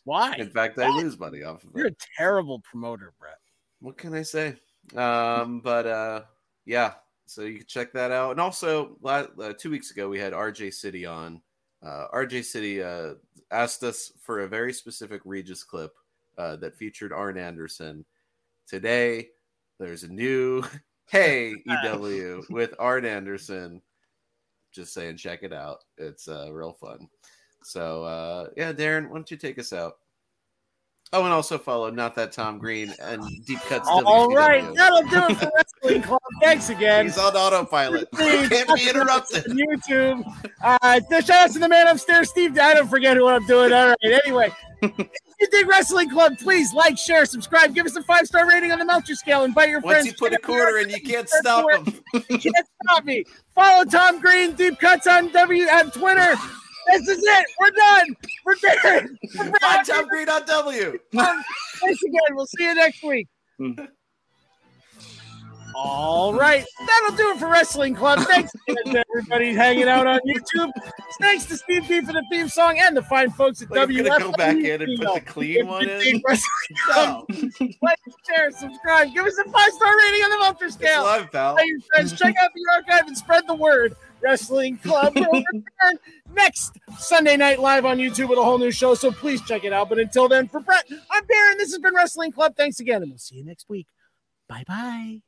Why? In fact, I lose money off of it. You're a terrible promoter, Brett. what can I say? Um, but uh, yeah, so you can check that out. And also, uh, two weeks ago, we had RJ City on. Uh, RJ City uh, asked us for a very specific Regis clip uh, that featured Arn Anderson. Today, there's a new Hey EW with Arn Anderson. Just saying, check it out. It's uh, real fun. So, uh, yeah, Darren, why don't you take us out? Oh, and also follow Not That Tom Green and Deep Cuts. All WCW. right, that'll do it for Wrestling Club. Thanks again. He's on autopilot. Please, Can't be interrupted. on YouTube. Uh, shout out to the man upstairs, Steve. I don't forget what I'm doing. All right. Anyway, you dig Wrestling Club, please like, share, subscribe, give us a five star rating on the Meltzer scale, invite your Once friends. you put a quarter in, you can't stop them. You can't stop me. Follow Tom Green, Deep Cuts on W on Twitter. This is it. We're done. We're done. Find Tom Green on W. Thanks again. We'll see you next week. All right, that'll do it for Wrestling Club. Thanks to everybody hanging out on YouTube. Thanks to Steve B for the theme song and the fine folks at I'm WF. go back in and put the clean one in. No. like, share, subscribe, give us a five star rating on the Vulture scale. live, pal. Your friends, check out the archive and spread the word. Wrestling Club will return next Sunday night live on YouTube with a whole new show. So please check it out. But until then, for Brett, I'm Darren. This has been Wrestling Club. Thanks again, and we'll see you next week. Bye bye.